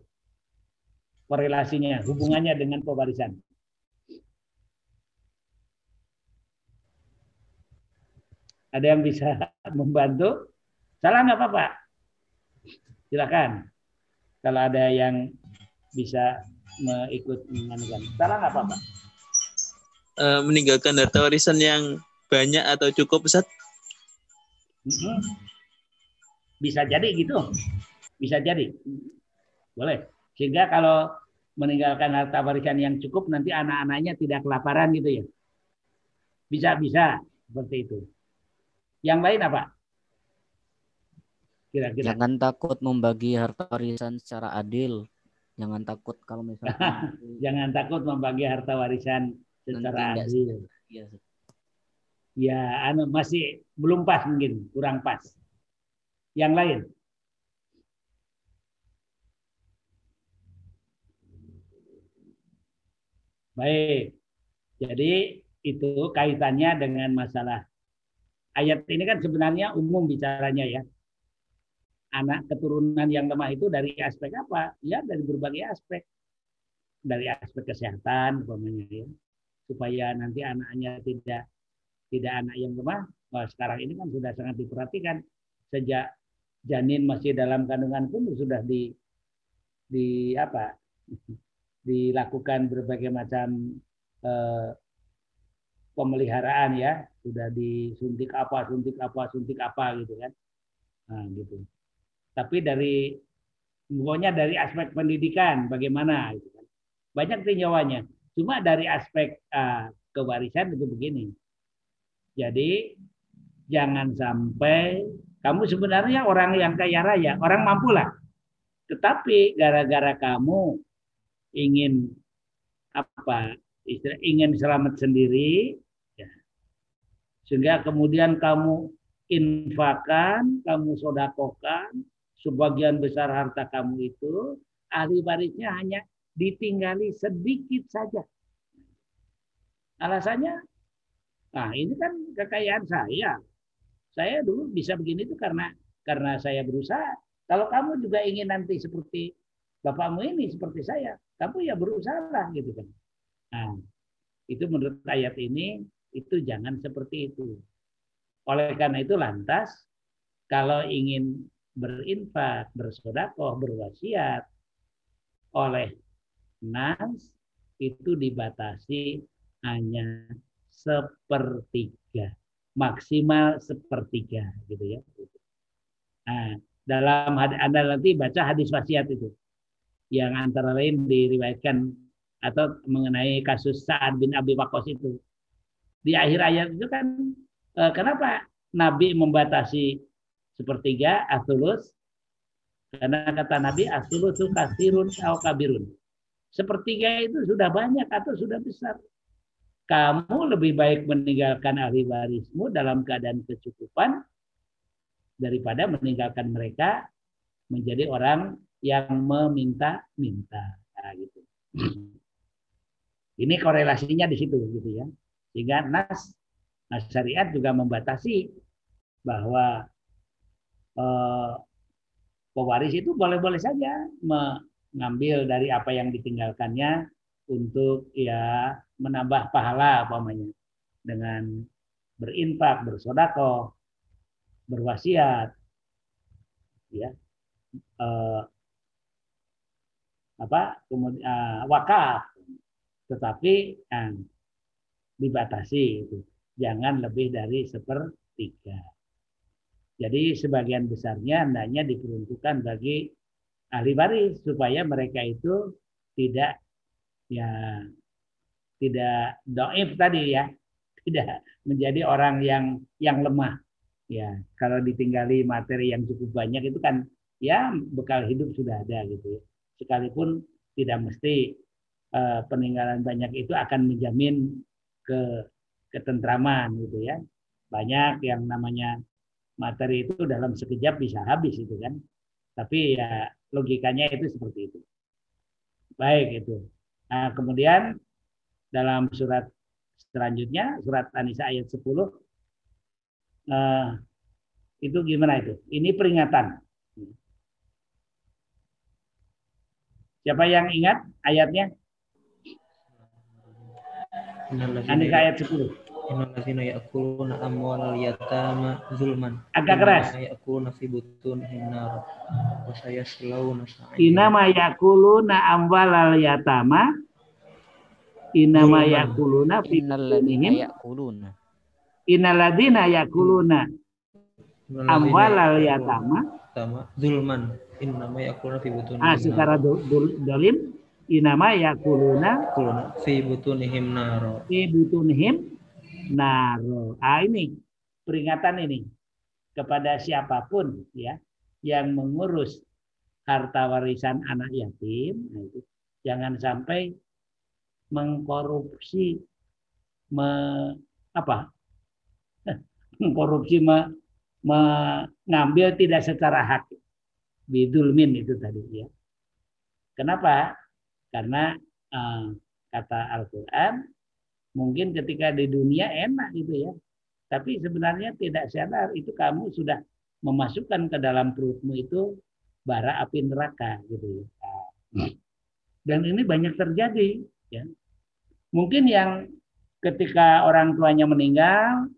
Korelasinya, hubungannya dengan pewarisan. Ada yang bisa <laughs> membantu? Salah nggak apa-apa. Silakan. Kalau ada yang bisa mengikut menganukan. Salah nggak apa-apa. Uh, meninggalkan harta warisan yang banyak atau cukup Ustaz? Bisa jadi gitu. Bisa jadi. Boleh. Sehingga kalau meninggalkan harta warisan yang cukup nanti anak-anaknya tidak kelaparan gitu ya. Bisa bisa seperti itu. Yang lain apa? Kira-kira. Jangan takut membagi harta warisan secara adil. Jangan takut kalau misalnya <laughs> Jangan takut membagi harta warisan secara adil. Ya, ya anu masih belum pas mungkin, kurang pas. Yang lain? Baik. Jadi itu kaitannya dengan masalah ayat ini kan sebenarnya umum bicaranya ya. Anak keturunan yang lemah itu dari aspek apa? Ya dari berbagai aspek. Dari aspek kesehatan umpamanya ya. Supaya nanti anaknya tidak tidak anak yang lemah. Nah, sekarang ini kan sudah sangat diperhatikan sejak janin masih dalam kandungan pun sudah di di apa <laughs> dilakukan berbagai macam eh, pemeliharaan ya. Sudah disuntik apa suntik apa suntik apa gitu kan. Nah, gitu. Tapi dari pokoknya dari aspek pendidikan bagaimana gitu kan. Banyak tinjauannya cuma dari aspek uh, kewarisan itu begini. Jadi jangan sampai kamu sebenarnya orang yang kaya raya orang mampu lah tetapi gara-gara kamu ingin apa ingin selamat sendiri. Sehingga kemudian kamu infakan kamu sodakokan sebagian besar harta kamu itu ahli warisnya hanya ditinggali sedikit saja. Alasannya nah ini kan kekayaan saya. Saya dulu bisa begini itu karena karena saya berusaha. Kalau kamu juga ingin nanti seperti bapakmu ini seperti saya kamu ya berusaha gitu kan. Nah, itu menurut ayat ini itu jangan seperti itu. Oleh karena itu lantas kalau ingin berinfak, bersodakoh, berwasiat oleh nas itu dibatasi hanya sepertiga, maksimal sepertiga gitu ya. Nah, dalam anda nanti baca hadis wasiat itu yang antara lain diriwayatkan atau mengenai kasus Sa'ad bin Abi Waqqas itu. Di akhir ayat itu kan eh, kenapa Nabi membatasi sepertiga asulus? Karena kata Nabi asulusu kasirun atau kabirun. Sepertiga itu sudah banyak atau sudah besar. Kamu lebih baik meninggalkan ahli warismu dalam keadaan kecukupan daripada meninggalkan mereka menjadi orang yang meminta-minta. Nah, gitu. <clears throat> Ini korelasinya di situ gitu ya. Sehingga nas nas syariat juga membatasi bahwa eh, pewaris itu boleh-boleh saja mengambil dari apa yang ditinggalkannya untuk ya menambah pahala umpamanya. Dengan berinfak, bersodako, berwasiat, ya, eh, apa kemudian uh, wakaf. Tetapi uh, dibatasi itu. Jangan lebih dari sepertiga. Jadi sebagian besarnya hendaknya diperuntukkan bagi ahli waris supaya mereka itu tidak ya tidak doif tadi ya. <laughs> Tidak menjadi orang yang yang lemah. Ya kalau ditinggali materi yang cukup banyak itu kan ya bekal hidup sudah ada gitu ya. Sekalipun tidak mesti uh, peninggalan banyak itu akan menjamin ke ketentraman gitu ya. Banyak yang namanya materi itu dalam sekejap bisa habis itu kan. Tapi ya logikanya itu seperti itu. Baik itu. Nah, kemudian dalam surat selanjutnya surat An-Nisa ayat 10 uh, eh, itu gimana itu? Ini peringatan Siapa yang ingat ayatnya? Anis ayat 10. Innal ladzina ya'kuluna amwalal yatama zulman. Agak keras. Innama Ya'kuluna fi butunihim nar. Wa sayaslawna sa'ira. Inama yakuluna amwalal yatama Inama yakuluna fi butunihim ya'kuluna Inaladina yakuluna amwalal yatama zulman. Innama ya'kuluna fi butunihim ah, secara do- do- dolim Inama yakuluna Ya'kuluna fi butunihim nar. fi butunihim naro. Ah ini peringatan ini kepada siapa pun ya yang mengurus harta warisan anak yatim, nah itu, jangan sampai mengkorupsi me, apa <laughs> mengkorupsi me, mengambil tidak secara hak bidulmin itu tadi ya. Kenapa? Karena eh, kata Al-Qur'an mungkin ketika di dunia enak gitu ya. Tapi sebenarnya tidak sadar itu kamu sudah memasukkan ke dalam perutmu itu bara api neraka gitu ya. Dan ini banyak terjadi ya. Mungkin yang ketika orang tuanya meninggal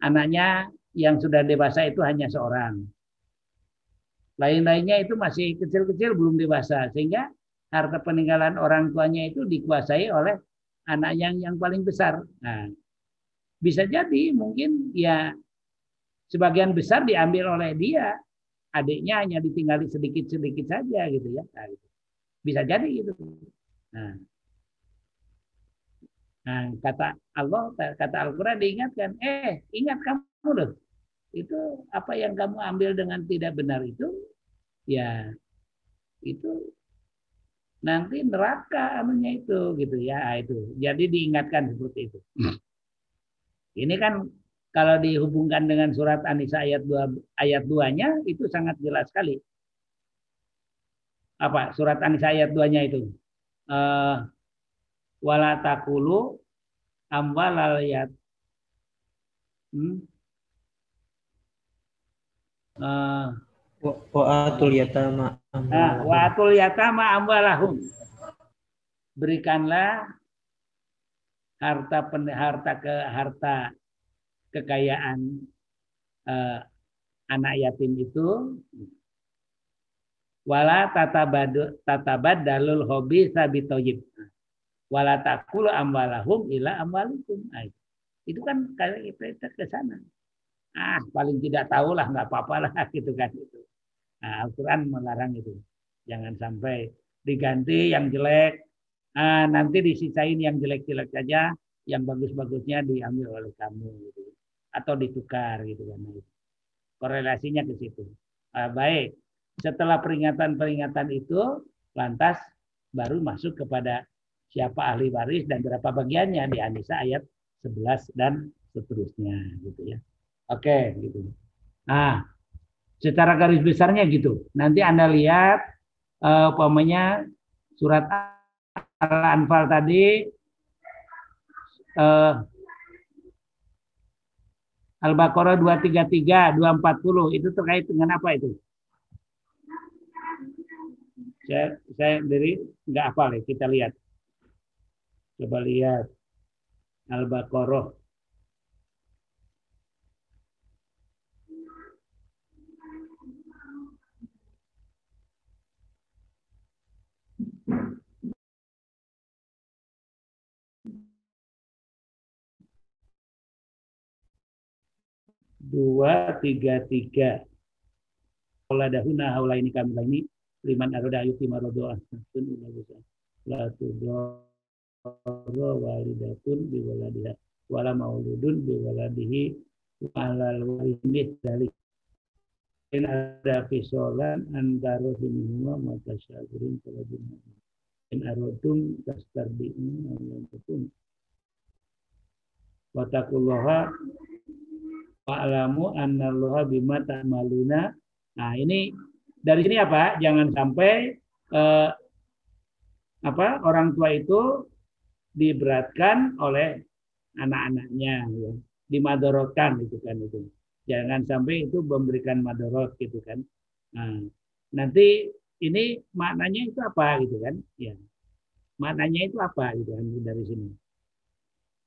anaknya yang sudah dewasa itu hanya seorang. Lain-lainnya itu masih kecil-kecil belum dewasa sehingga harta peninggalan orang tuanya itu dikuasai oleh anak yang yang paling besar. Nah, bisa jadi mungkin ya sebagian besar diambil oleh dia, adiknya hanya ditinggali sedikit-sedikit saja gitu ya. Nah, gitu. Bisa jadi gitu. Nah, nah kata Allah, kata Al-Quran diingatkan, eh ingat kamu loh, itu apa yang kamu ambil dengan tidak benar itu, ya itu nanti neraka anunya itu gitu ya itu. Jadi diingatkan seperti itu. Ini kan kalau dihubungkan dengan surat An-Nisa ayat 2 ayat 2-nya itu sangat jelas sekali. Apa? Surat An-Nisa ayat 2-nya itu. Eh wala taqulu amwalal yat hmm? Eh, Wa wa atul yatama Nah, wa atul yatama amwalahum. Berikanlah harta pen- harta ke harta kekayaan eh, anak yatim itu. Wala tatabadu tatabadalul hobi sabitoyib. Wala takulu amwalahum ila amwalikum. Nah, itu. itu kan kayak kita ke sana. Ah paling tidak tahu lah nggak apa-apa lah <laughs> gitu kan itu Nah, Al-Quran melarang itu. Jangan sampai diganti yang jelek, ah, nanti disisain yang jelek-jelek saja, yang bagus-bagusnya diambil oleh kamu, gitu. atau ditukar, gitu kan. Nah. Korelasinya ke situ. Ah, baik, setelah peringatan-peringatan itu, lantas baru masuk kepada siapa ahli waris dan berapa bagiannya di Anisa ayat 11 dan seterusnya, gitu ya. Oke, gitu. Nah, secara garis besarnya gitu. Nanti Anda lihat eh, umpamanya surat Al-Anfal tadi eh, Al-Baqarah 233, 240 itu terkait dengan apa itu? Saya saya dari nggak hafal ya, kita lihat. Coba lihat Al-Baqarah dua tiga tiga. Kalau dahuna haula ini kami ini liman aroda ayu timarodo asnatun ila bisa. La tudoro walidatun biwaladiha wala mauludun biwaladihi walal walimit dari in ada fisolan antara minhuma maka syagurin kalau in arodum tastarbi'in watakullaha wa'lamu annallaha bima ta'maluna. Nah, ini dari sini apa? Jangan sampai eh, apa orang tua itu diberatkan oleh anak-anaknya ya, dimadorotkan gitu kan itu. Jangan sampai itu memberikan madorot gitu kan. Nah, nanti ini maknanya itu apa gitu kan? Ya. Maknanya itu apa gitu kan dari sini.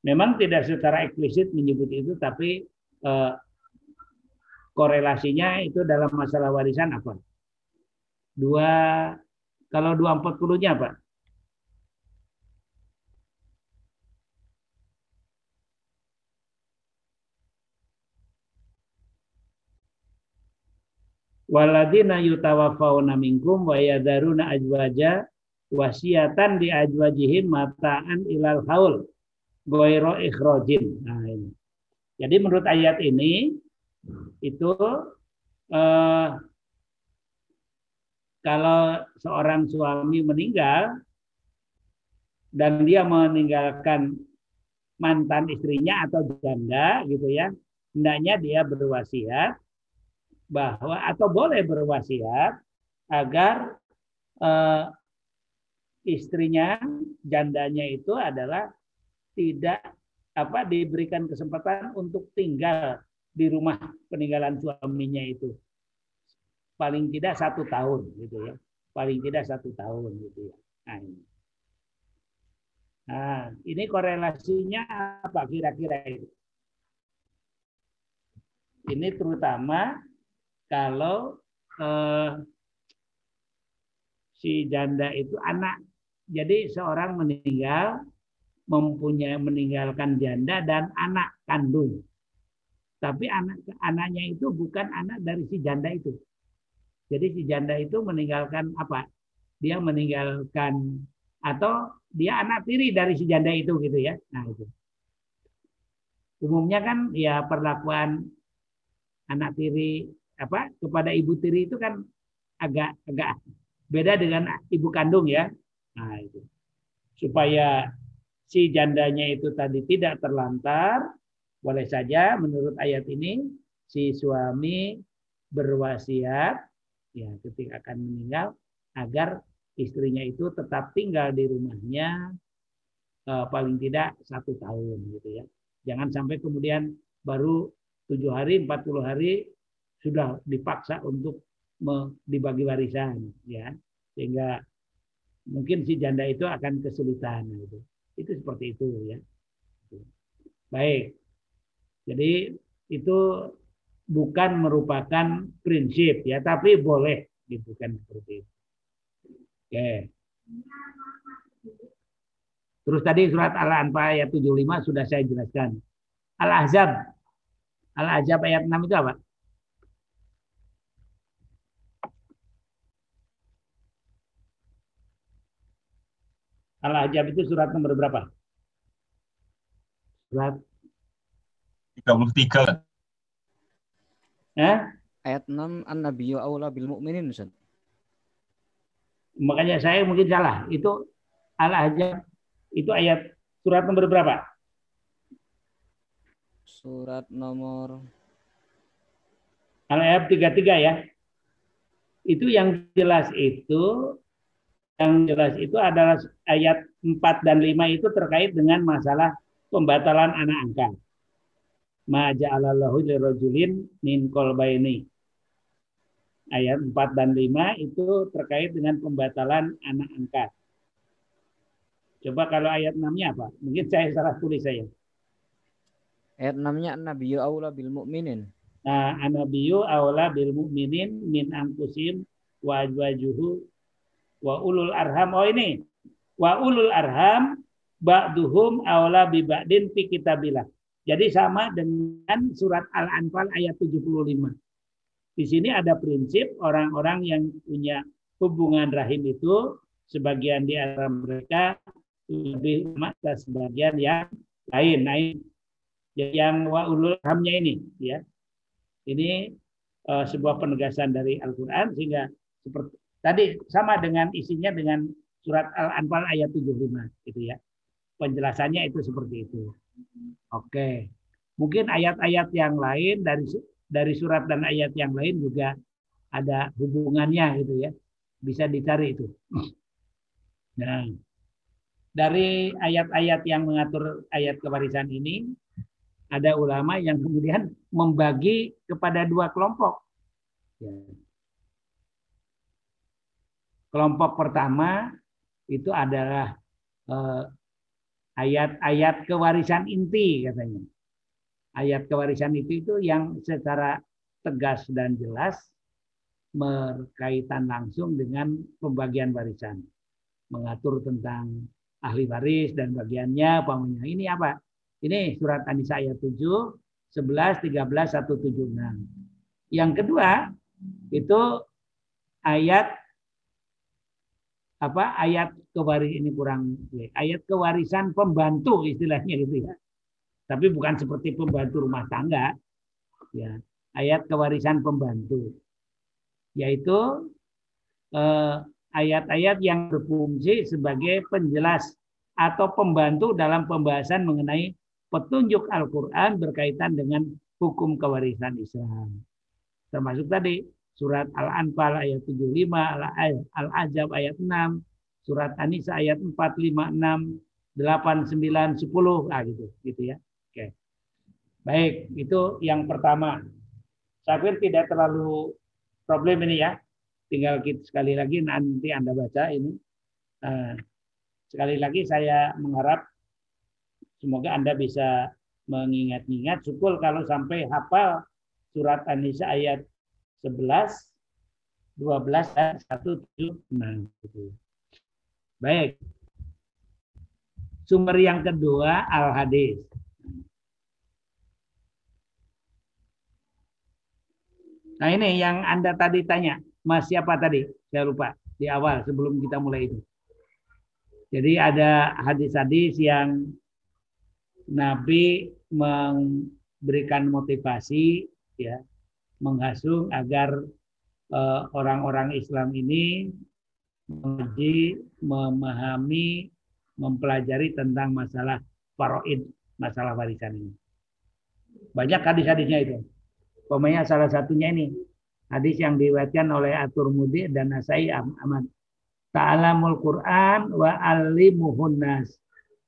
Memang tidak secara eksplisit menyebut itu, tapi eh, korelasinya itu dalam masalah warisan apa? Dua kalau dua empat puluhnya apa? Waladina yutawafawna minkum wa yadaruna ajwaja wasiatan di ajwajihim mataan ilal haul goiro ikhrojin. Nah ini. Jadi menurut ayat ini itu eh, kalau seorang suami meninggal dan dia meninggalkan mantan istrinya atau janda gitu ya, hendaknya dia berwasiat bahwa atau boleh berwasiat agar eh, istrinya jandanya itu adalah tidak apa diberikan kesempatan untuk tinggal di rumah peninggalan suaminya itu. Paling tidak satu tahun gitu ya. Paling tidak satu tahun gitu ya. Nah ini. Nah ini korelasinya apa kira-kira itu? Ini terutama kalau eh, si janda itu anak. Jadi seorang meninggal mempunyai meninggalkan janda dan anak kandung. Tapi anak anaknya itu bukan anak dari si janda itu. Jadi si janda itu meninggalkan apa? Dia meninggalkan atau dia anak tiri dari si janda itu gitu ya. Nah itu. Umumnya kan ya perlakuan anak tiri apa kepada ibu tiri itu kan agak agak beda dengan ibu kandung ya. Nah itu. Supaya si jandanya itu tadi tidak terlantar, boleh saja menurut ayat ini si suami berwasiat ya ketika akan meninggal agar istrinya itu tetap tinggal di rumahnya eh, paling tidak satu tahun gitu ya. Jangan sampai kemudian baru tujuh hari, empat puluh hari sudah dipaksa untuk dibagi warisan ya sehingga mungkin si janda itu akan kesulitan gitu. Itu seperti itu ya. Baik. Jadi itu bukan merupakan prinsip ya, tapi boleh gitu kan seperti itu. Oke. Terus tadi surat Al-Anfal ayat 75 sudah saya jelaskan. Al-Ahzab. Al-Ahzab ayat 6 itu apa? Al-Ahzab itu surat nomor berapa? Surat 33. Eh? Ayat 6 An-Nabiyyu aula bil mu'minin Ustaz. Makanya saya mungkin salah. Itu Al-Ahzab itu ayat surat nomor berapa? Surat nomor Al-Ahzab 33 ya. Itu yang jelas itu yang jelas itu adalah ayat 4 dan 5 itu terkait dengan masalah pembatalan anak angkat. Maja'alallahu lirajulin min kolbaini. Ayat 4 dan 5 itu terkait dengan pembatalan anak angkat. Coba kalau ayat 6-nya apa? Mungkin saya salah tulis saya. Ayat 6-nya An-Nabiyyu aula bil mu'minin. Nah, An-Nabiyyu aula bil mu'minin min anfusim wa ajwajuhu wa ulul arham oh ini wa ulul arham ba'duhum aula bi ba'din fi kitabillah. Jadi sama dengan surat Al-Anfal ayat 75. Di sini ada prinsip orang-orang yang punya hubungan rahim itu sebagian di antara mereka lebih mata sebagian yang lain. Nah, yang wa ulul arhamnya ini ya. Ini uh, sebuah penegasan dari Al-Qur'an sehingga seperti Tadi sama dengan isinya dengan surat Al-Anfal ayat 75 gitu ya. Penjelasannya itu seperti itu. Oke. Mungkin ayat-ayat yang lain dari dari surat dan ayat yang lain juga ada hubungannya gitu ya. Bisa dicari itu. <clears throat> Nah, dari ayat-ayat yang mengatur ayat kewarisan ini ada ulama yang kemudian membagi kepada dua kelompok. Ya. Kelompok pertama itu adalah eh, ayat-ayat kewarisan inti katanya. Ayat kewarisan itu itu yang secara tegas dan jelas berkaitan langsung dengan pembagian warisan. Mengatur tentang ahli waris dan bagiannya pamannya. Ini apa? Ini surat An-Nisa ayat 7, 11, 13, 176. Yang kedua itu ayat apa ayat kewaris ini kurang ayat kewarisan pembantu istilahnya gitu ya. Tapi bukan seperti pembantu rumah tangga. Ya, ayat kewarisan pembantu. Yaitu eh, ayat-ayat yang berfungsi sebagai penjelas atau pembantu dalam pembahasan mengenai petunjuk Al-Qur'an berkaitan dengan hukum kewarisan Islam. Termasuk tadi Surat Al-Anfal ayat 75, Al-Ajab ayat 6, Surat An-Nisa ayat 4, 5, 6, 8, 9, 10, ah gitu, gitu ya. Oke. Baik, itu yang pertama. Saya pikir tidak terlalu problem ini ya. Tinggal kita sekali lagi nanti Anda baca ini. Uh, sekali lagi saya mengharap semoga Anda bisa mengingat-ingat syukur kalau sampai hafal surat An-Nisa ayat 11, 12, dan 1, 7, 6. Gitu. Baik. Sumber yang kedua, Al-Hadis. Nah ini yang Anda tadi tanya, Mas siapa tadi? Saya lupa di awal sebelum kita mulai itu. Jadi ada hadis-hadis yang Nabi memberikan motivasi ya menghasung agar eh, orang-orang Islam ini mengaji, memahami, mempelajari tentang masalah paroid, masalah warisan ini. Banyak hadis-hadisnya itu. Pokoknya salah satunya ini hadis yang diriwayatkan oleh Atur Mudi dan Nasai Ahmad. Ta'alamul Quran wa alimuhun nas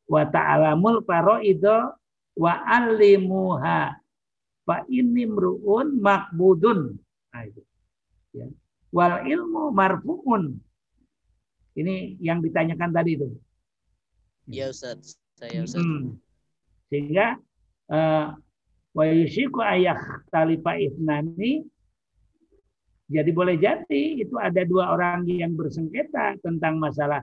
wa ta'alamul paroido wa alimuha Fa ini mruun makbudun. Nah, itu. Ya. Wal ilmu marfuun. Ini yang ditanyakan tadi itu. Ya Ustaz, saya Ustaz. Hmm. Sehingga uh, wa yusiku ayah talifa ifnani jadi boleh jadi itu ada dua orang yang bersengketa tentang masalah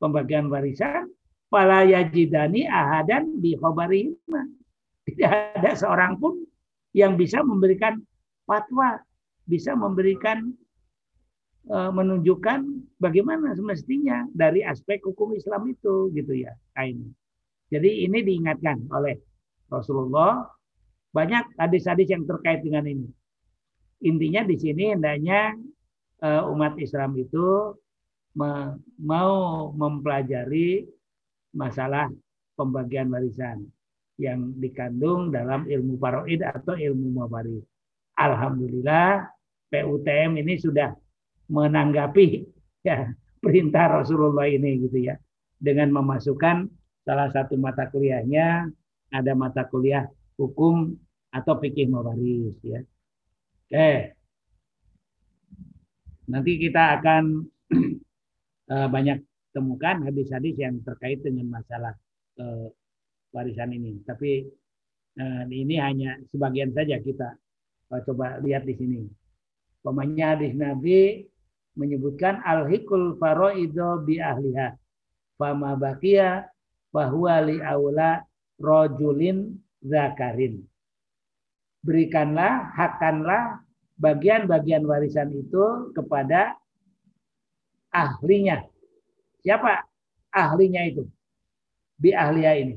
pembagian warisan pala yajidani ahadan di khobarihima. Tidak ada seorang pun yang bisa memberikan fatwa, bisa memberikan e, menunjukkan bagaimana semestinya dari aspek hukum Islam itu gitu ya. Ini. Jadi ini diingatkan oleh Rasulullah banyak hadis-hadis yang terkait dengan ini. Intinya di sini hendaknya e, umat Islam itu mau mempelajari masalah pembagian warisan yang dikandung dalam ilmu paroid atau ilmu mawarid. Alhamdulillah PUTM ini sudah menanggapi ya perintah Rasulullah ini gitu ya dengan memasukkan salah satu mata kuliahnya ada mata kuliah hukum atau fikih mawaris ya. Oke. Nanti kita akan <clears throat> eh, banyak temukan hadis-hadis yang terkait dengan masalah eh, warisan ini. Tapi uh, ini hanya sebagian saja kita uh, coba lihat di sini. Pemanya hadis Nabi menyebutkan al-hikul faroido bi ahliha. Fama bakia bahwa li aula rojulin zakarin. Berikanlah, hakanlah bagian-bagian warisan itu kepada ahlinya. Siapa ahlinya itu? Bi ahliya ini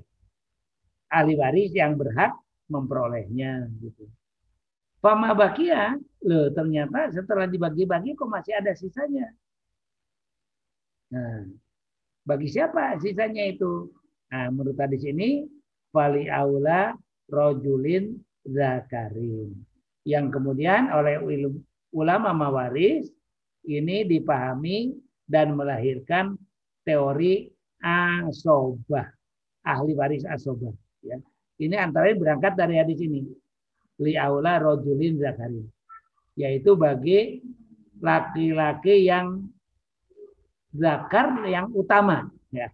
ahli waris yang berhak memperolehnya gitu. Fama bakia, loh ternyata setelah dibagi-bagi kok masih ada sisanya. Nah, bagi siapa sisanya itu? Nah, menurut di sini fali aula rojulin zakarin. Yang kemudian oleh ulama mawaris ini dipahami dan melahirkan teori asobah, ahli waris asobah. Ya. Ini antara berangkat dari hadis ini. Li aula rojulin zakari. Yaitu bagi laki-laki yang zakar yang utama. Ya.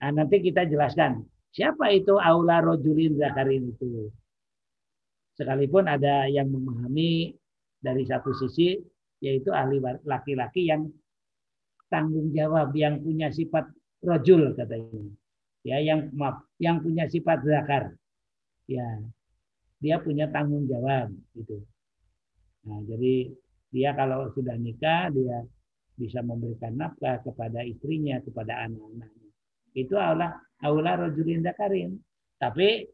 Nah, nanti kita jelaskan siapa itu aula rojulin zakarin itu. Sekalipun ada yang memahami dari satu sisi yaitu ahli laki-laki yang tanggung jawab yang punya sifat rojul katanya. Ya, yang maaf, yang punya sifat zakar. Ya. Dia punya tanggung jawab gitu. Nah, jadi dia kalau sudah nikah dia bisa memberikan nafkah kepada istrinya, kepada anak-anaknya. Itu aula aula rojulin zakarin. Tapi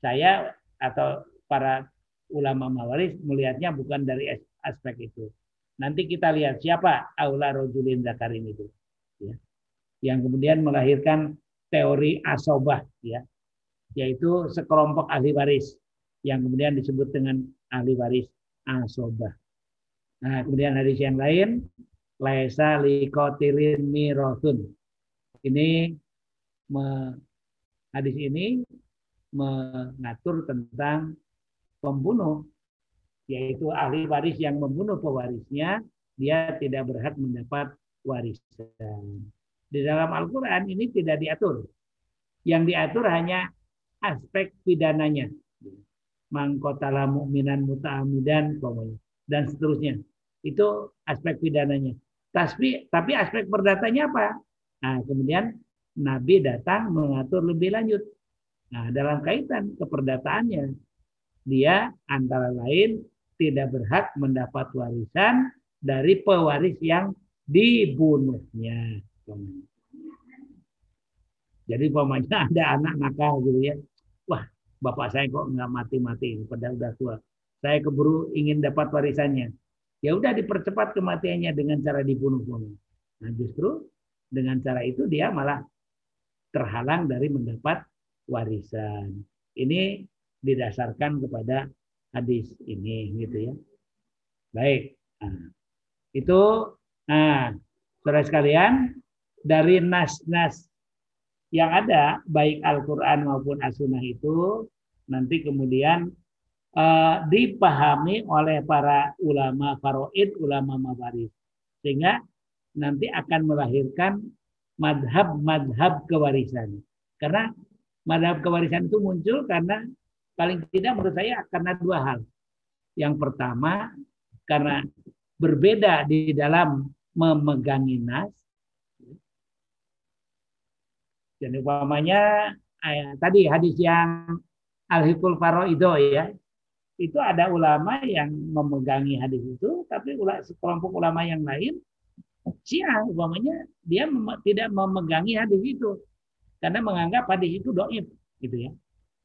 saya atau para ulama mawaris melihatnya bukan dari aspek itu. Nanti kita lihat siapa aula rojulin zakarin itu. Ya. Yang kemudian melahirkan teori asobah. Ya. Yaitu sekelompok ahli waris. Yang kemudian disebut dengan ahli waris asobah. Nah, kemudian hadis yang lain, laisa likotilin mirosun. Ini me, hadis ini mengatur tentang pembunuh, yaitu ahli waris yang membunuh pewarisnya, dia tidak berhak mendapat warisan. Di dalam Al-Quran ini tidak diatur. Yang diatur hanya aspek pidananya. Mangkotala mu'minan muta'amidan, dan seterusnya. Itu aspek pidananya. Tapi, tapi aspek perdatanya apa? Nah, kemudian Nabi datang mengatur lebih lanjut. Nah, dalam kaitan keperdataannya, dia antara lain tidak berhak mendapat warisan dari pewaris yang dibunuhnya. Jadi pamannya <laughs> ada anak nakal gitu ya. Wah, bapak saya kok nggak mati-mati, padahal udah tua. Saya keburu ingin dapat warisannya. Ya udah dipercepat kematiannya dengan cara dibunuh. Nah justru dengan cara itu dia malah terhalang dari mendapat warisan. Ini didasarkan kepada hadis ini gitu ya. Baik. Nah, itu nah, saudara sekalian dari nas-nas yang ada baik Al-Qur'an maupun As-Sunnah itu nanti kemudian uh, dipahami oleh para ulama faroid, ulama mawaris. Sehingga nanti akan melahirkan madhab-madhab kewarisan. Karena madhab kewarisan itu muncul karena paling tidak menurut saya karena dua hal. Yang pertama, karena berbeda di dalam memegangi nas. Jadi umpamanya eh, tadi hadis yang al-hikul faroido ya, itu ada ulama yang memegangi hadis itu, tapi sekelompok ulama yang lain, Syiah umpamanya dia mem tidak memegangi hadis itu karena menganggap hadis itu doib, gitu ya.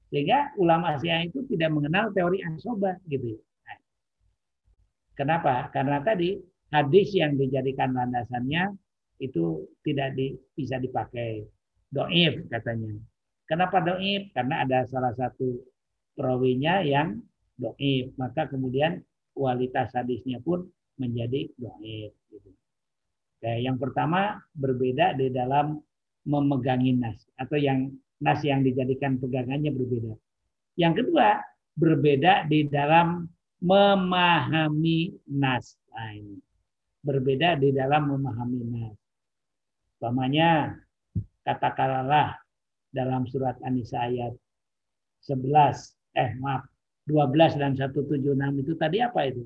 Sehingga ulama Syiah itu tidak mengenal teori asoba, gitu ya. Nah, kenapa? Karena tadi hadis yang dijadikan landasannya itu tidak di, bisa dipakai doib katanya. Kenapa doib? Karena ada salah satu perawinya yang doib. Maka kemudian kualitas hadisnya pun menjadi doib. Gitu. Yang pertama berbeda di dalam memegangi nas atau yang nas yang dijadikan pegangannya berbeda. Yang kedua berbeda di dalam memahami nas. Nah, ini. Berbeda di dalam memahami nas. Umpamanya katakanlah dalam surat An-Nisa ayat 11 eh maaf 12 dan 176 itu tadi apa itu?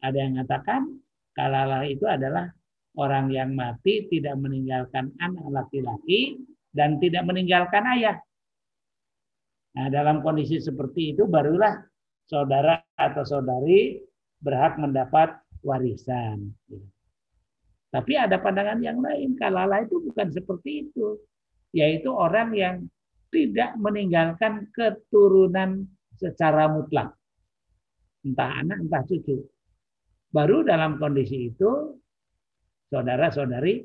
Ada yang mengatakan kalalah itu adalah orang yang mati tidak meninggalkan anak laki-laki dan tidak meninggalkan ayah. Nah, dalam kondisi seperti itu barulah saudara atau saudari berhak mendapat warisan. Tapi ada pandangan yang lain. Kalalah itu bukan seperti itu. Yaitu orang yang tidak meninggalkan keturunan secara mutlak. Entah anak, entah cucu. Baru dalam kondisi itu, saudara-saudari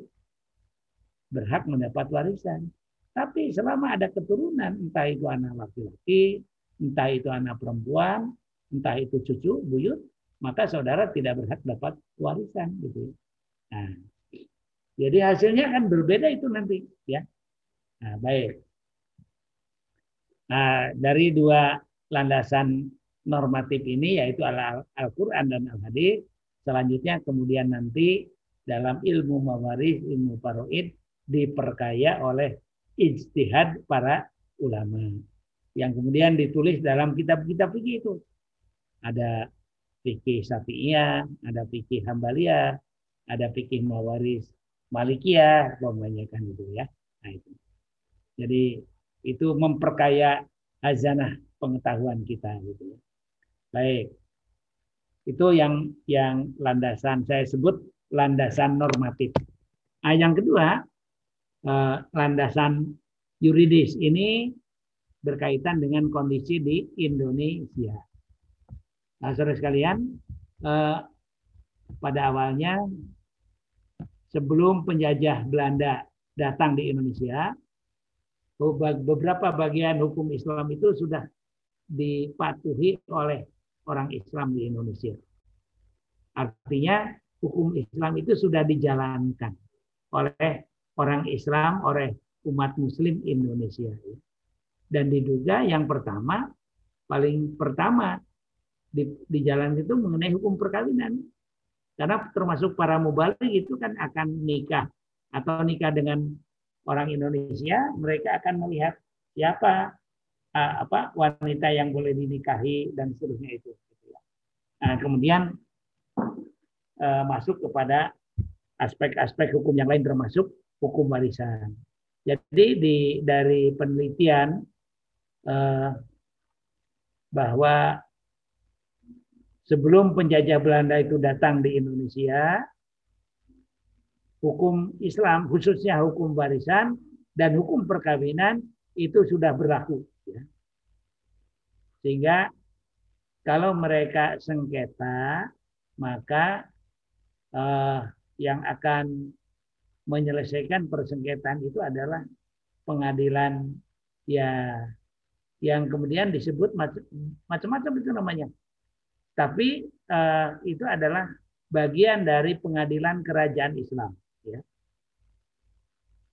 berhak mendapat warisan. Tapi selama ada keturunan, entah itu anak laki-laki, entah itu anak perempuan, entah itu cucu, buyut, maka saudara tidak berhak dapat warisan. Gitu. Nah, jadi hasilnya kan berbeda itu nanti, ya. Nah, baik. Nah, dari dua landasan normatif ini yaitu Al-Quran dan Al-Hadis. Selanjutnya kemudian nanti dalam ilmu mawaris, ilmu paroid diperkaya oleh ijtihad para ulama yang kemudian ditulis dalam kitab-kitab fikih itu. Ada fikih Syafi'iyah, ada fikih Hambaliyah, ada fikih Mawaris Malikiyah, kan itu ya. Nah, itu. Jadi itu memperkaya hazanah pengetahuan kita gitu ya. Baik. Itu yang yang landasan saya sebut landasan normatif. Nah, yang kedua, eh, landasan yuridis ini berkaitan dengan kondisi di Indonesia. Nah, saudara sekalian, eh, pada awalnya sebelum penjajah Belanda datang di Indonesia, beberapa bagian hukum Islam itu sudah dipatuhi oleh orang Islam di Indonesia. Artinya hukum Islam itu sudah dijalankan oleh orang Islam, oleh umat Muslim Indonesia. Dan diduga yang pertama, paling pertama di, di jalan itu mengenai hukum perkawinan. Karena termasuk para mubalik itu kan akan nikah atau nikah dengan orang Indonesia, mereka akan melihat siapa apa wanita yang boleh dinikahi dan seterusnya itu. Nah, kemudian uh, masuk kepada aspek-aspek hukum yang lain termasuk hukum warisan. Jadi di dari penelitian uh, bahwa sebelum penjajah Belanda itu datang di Indonesia, hukum Islam, khususnya hukum warisan dan hukum perkawinan itu sudah berlaku. Ya. Sehingga kalau mereka sengketa, maka eh, yang akan menyelesaikan persengketaan itu adalah pengadilan ya yang kemudian disebut macam-macam itu namanya tapi uh, itu adalah bagian dari pengadilan kerajaan Islam. Ya.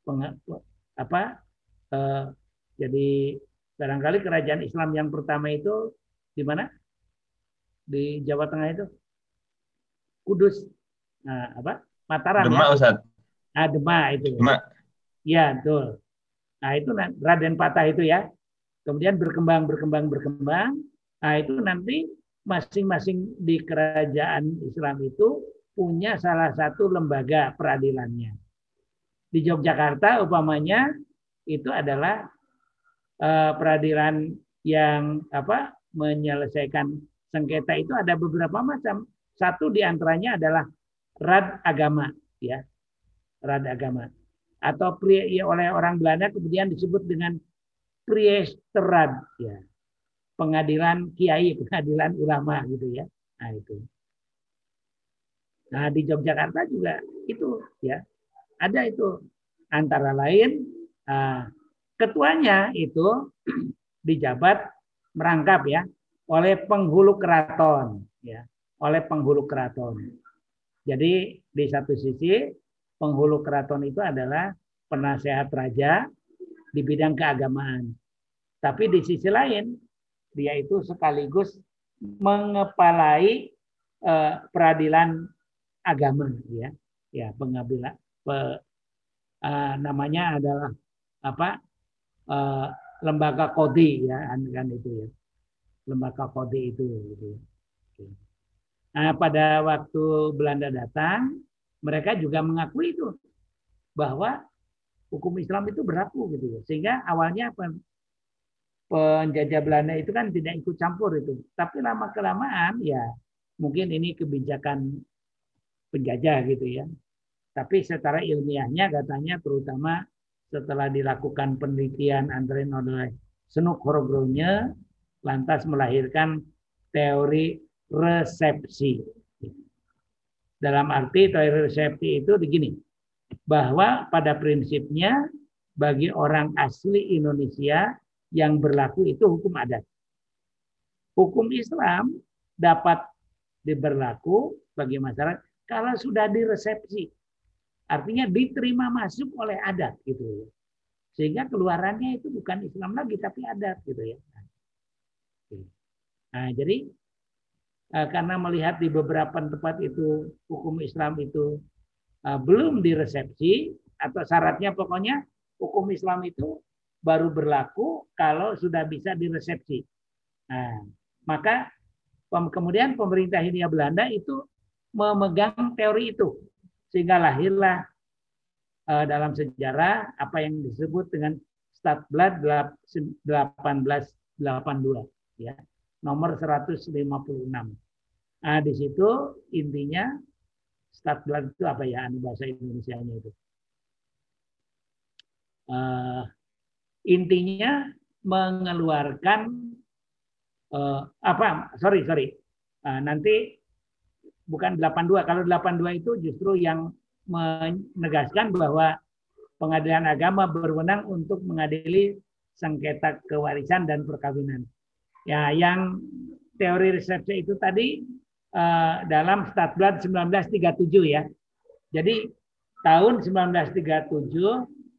Peng, apa? Uh, jadi barangkali kerajaan Islam yang pertama itu di mana? Di Jawa Tengah itu Kudus. Nah, apa? Mataram. Demak, ya? Ustaz. Ah, Demak itu. Demak. Ya, betul. Nah, itu Raden Patah itu ya. Kemudian berkembang, berkembang, berkembang. Nah, itu nanti masing-masing di kerajaan Islam itu punya salah satu lembaga peradilannya. Di Yogyakarta umpamanya itu adalah uh, peradilan yang apa menyelesaikan sengketa itu ada beberapa macam. Satu di antaranya adalah rad agama, ya, rad agama, atau pria ya, oleh orang Belanda kemudian disebut dengan priesterad, ya, pengadilan kiai, pengadilan ulama gitu ya. Nah itu. Nah di Yogyakarta juga itu ya ada itu antara lain uh, ketuanya itu <clears throat> dijabat merangkap ya oleh penghulu keraton ya oleh penghulu keraton. Jadi di satu sisi penghulu keraton itu adalah penasehat raja di bidang keagamaan. Tapi di sisi lain dia itu sekaligus mengepalai eh, peradilan agama ya. Ya pengambilan pe, uh, namanya adalah apa uh, lembaga kodi ya kan itu ya. Lembaga kodi itu gitu ya. Nah pada waktu Belanda datang mereka juga mengakui itu bahwa hukum Islam itu berlaku gitu ya. Sehingga awalnya penjajah Belanda itu kan tidak ikut campur itu. Tapi lama kelamaan ya mungkin ini kebijakan penjajah gitu ya. Tapi secara ilmiahnya katanya terutama setelah dilakukan penelitian Andre oleh Senuk Horogrownya lantas melahirkan teori resepsi. Dalam arti teori resepsi itu begini, bahwa pada prinsipnya bagi orang asli Indonesia yang berlaku itu hukum adat. Hukum Islam dapat diberlaku bagi masyarakat kalau sudah diresepsi. Artinya diterima masuk oleh adat gitu ya. Sehingga keluarannya itu bukan Islam lagi tapi adat gitu ya. Nah, jadi eh, karena melihat di beberapa tempat itu hukum Islam itu eh, belum diresepsi atau syaratnya pokoknya hukum Islam itu baru berlaku kalau sudah bisa diresepsi. Nah, maka kemudian pemerintah Hindia Belanda itu memegang teori itu sehingga lahirlah uh, dalam sejarah apa yang disebut dengan Stadblad 1882 ya nomor 156. Nah, di situ intinya Stadblad itu apa ya anu bahasa Indonesia-nya itu. Uh, intinya mengeluarkan uh, apa sorry sorry uh, nanti bukan 82 kalau 82 itu justru yang menegaskan bahwa pengadilan agama berwenang untuk mengadili sengketa kewarisan dan perkawinan. Ya, yang teori resepsi itu tadi uh, dalam Statblad 1937 ya. Jadi tahun 1937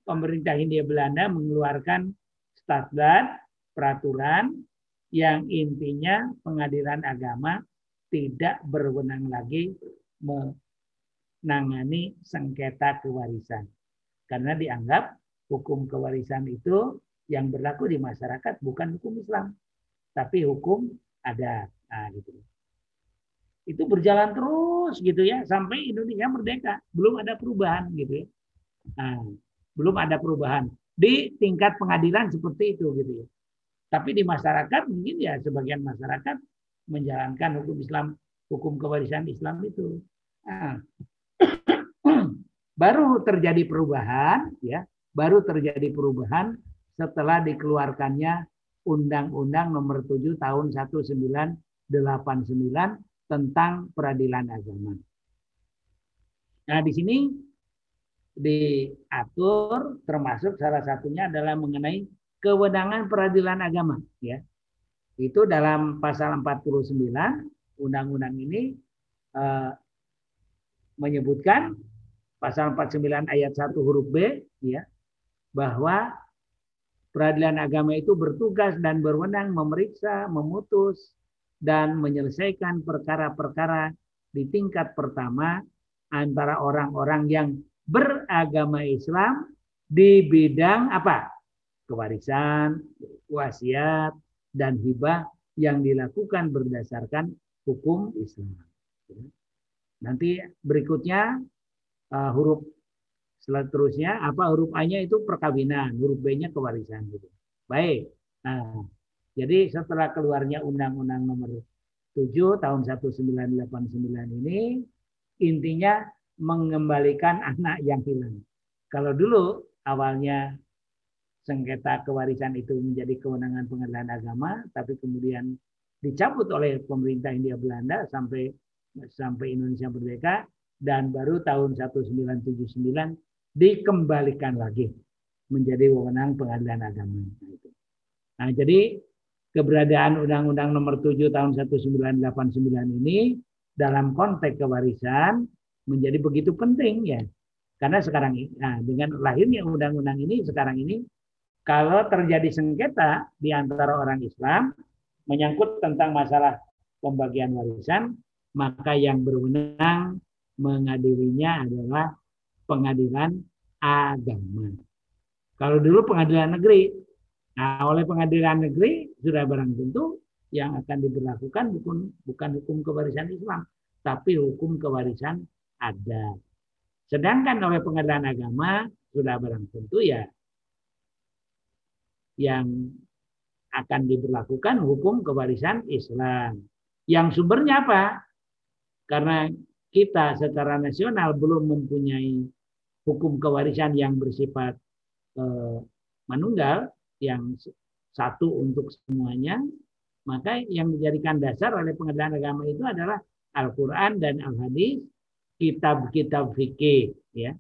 pemerintah Hindia Belanda mengeluarkan Statblad peraturan yang intinya pengadilan agama tidak berwenang lagi menangani sengketa kewarisan. Karena dianggap hukum kewarisan itu yang berlaku di masyarakat bukan hukum Islam, tapi hukum adat. Nah, gitu. Itu berjalan terus gitu ya sampai Indonesia merdeka, belum ada perubahan gitu ya. Nah, belum ada perubahan di tingkat pengadilan seperti itu gitu ya. Tapi di masyarakat mungkin ya sebagian masyarakat menjalankan hukum Islam, hukum kewarisan Islam itu. Nah, <clears throat> baru terjadi perubahan ya baru terjadi perubahan setelah dikeluarkannya Undang-Undang Nomor 7 Tahun 1989 tentang peradilan agama. Nah, di sini diatur termasuk salah satunya adalah mengenai kewenangan peradilan agama ya. Itu dalam pasal 49 undang-undang ini eh, menyebutkan pasal 49 ayat 1 huruf B ya bahwa peradilan agama itu bertugas dan berwenang memeriksa, memutus dan menyelesaikan perkara-perkara di tingkat pertama antara orang-orang yang beragama Islam di bidang apa? kewarisan, wasiat dan hibah yang dilakukan berdasarkan hukum Islam. Nanti berikutnya uh, huruf seterusnya apa huruf A-nya itu perkawinan, huruf B-nya kewarisan gitu. Baik. Nah, jadi setelah keluarnya Undang-Undang Nomor 7 tahun 1989 ini intinya mengembalikan anak yang hilang. Kalau dulu awalnya sengketa kewarisan itu menjadi kewenangan pengadilan agama, tapi kemudian dicabut oleh pemerintah India Belanda sampai sampai Indonesia merdeka, dan baru tahun 1979 dikembalikan lagi menjadi wewenang pengadilan agama. Nah, jadi keberadaan Undang-Undang Nomor 7 Tahun 1989 ini dalam konteks kewarisan menjadi begitu penting ya. Karena sekarang nah, dengan lahirnya undang-undang ini sekarang ini kalau terjadi sengketa di antara orang Islam menyangkut tentang masalah pembagian warisan, maka yang berwenang mengadilinya adalah pengadilan agama. Kalau dulu pengadilan negeri, nah oleh pengadilan negeri sudah barang tentu yang akan diberlakukan bukan bukan hukum kewarisan Islam, tapi hukum kewarisan adat. Sedangkan oleh pengadilan agama sudah barang tentu ya yang akan diberlakukan hukum kewarisan Islam. Yang sumbernya apa? Karena kita secara nasional belum mempunyai hukum kewarisan yang bersifat eh, manunggal yang satu untuk semuanya, maka yang dijadikan dasar oleh pengadilan agama itu adalah Al-Quran dan Al-Hadis, kitab-kitab fikih, ya,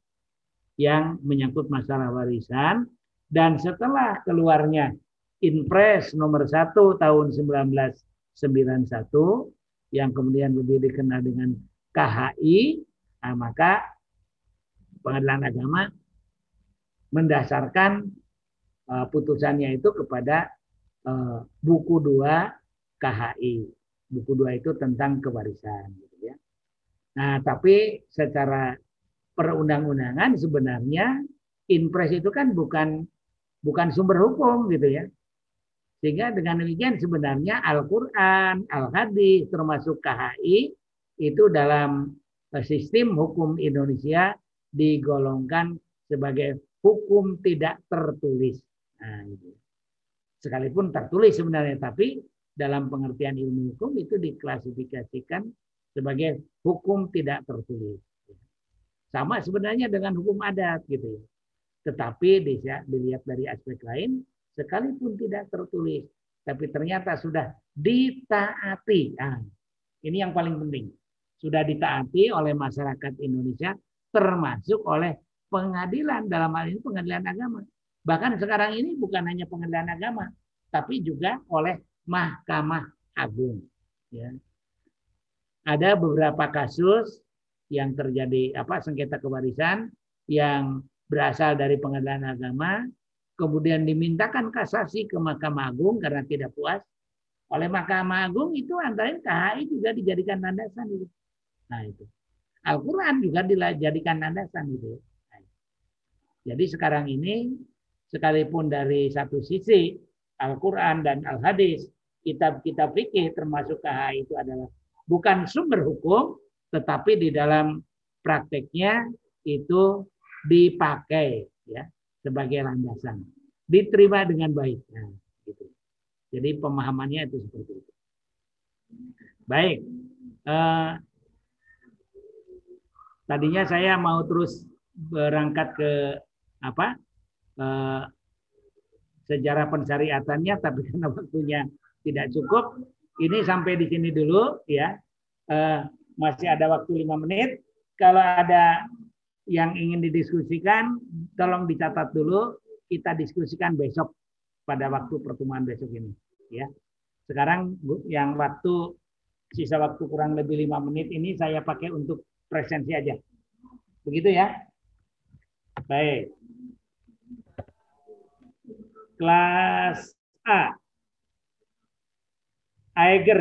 yang menyangkut masalah warisan. Dan setelah keluarnya Inpres nomor 1 tahun 1991, yang kemudian lebih dikenal dengan KHI, nah maka pengadilan agama mendasarkan uh, putusannya itu kepada uh, buku 2 KHI. Buku 2 itu tentang kewarisan gitu. Nah, tapi secara perundang-undangan sebenarnya impres itu kan bukan bukan sumber hukum gitu ya. Sehingga dengan demikian sebenarnya Al-Qur'an, Al-Hadis termasuk KHI itu dalam eh, sistem hukum Indonesia digolongkan sebagai hukum tidak tertulis. Nah, itu. Sekalipun tertulis sebenarnya, tapi dalam pengertian ilmu hukum itu diklasifikasikan sebagai hukum tidak tertulis. Sama sebenarnya dengan hukum adat gitu ya. Tetapi dilihat dari aspek lain, sekalipun tidak tertulis, tapi ternyata sudah ditaati. Nah, ini yang paling penting. Sudah ditaati oleh masyarakat Indonesia, termasuk oleh pengadilan dalam hal ini pengadilan agama. Bahkan sekarang ini bukan hanya pengadilan agama, tapi juga oleh Mahkamah Agung. Ya. Ada beberapa kasus yang terjadi apa sengketa kewarisan yang berasal dari pengadilan agama, kemudian dimintakan kasasi ke Mahkamah Agung karena tidak puas. Oleh Mahkamah Agung itu antara KHI juga dijadikan landasan itu. Nah itu. Al-Quran juga dijadikan landasan. Nah, jadi sekarang ini sekalipun dari satu sisi Al-Quran dan Al-Hadis, kitab-kitab fikih termasuk KHI itu adalah bukan sumber hukum, tetapi di dalam prakteknya itu dipakai ya sebagai landasan, diterima dengan baik. Nah, gitu. Jadi pemahamannya itu seperti itu. Baik, eh, tadinya saya mau terus berangkat ke apa eh, sejarah pensyariatannya, tapi <laughs> karena waktunya tidak cukup, ini sampai di sini dulu ya. Eh, masih ada waktu lima menit. Kalau ada yang ingin didiskusikan, tolong dicatat dulu. Kita diskusikan besok pada waktu pertemuan besok ini. Ya. Sekarang yang waktu sisa waktu kurang lebih lima menit ini saya pakai untuk presensi aja. Begitu ya. Baik kelas A. अगर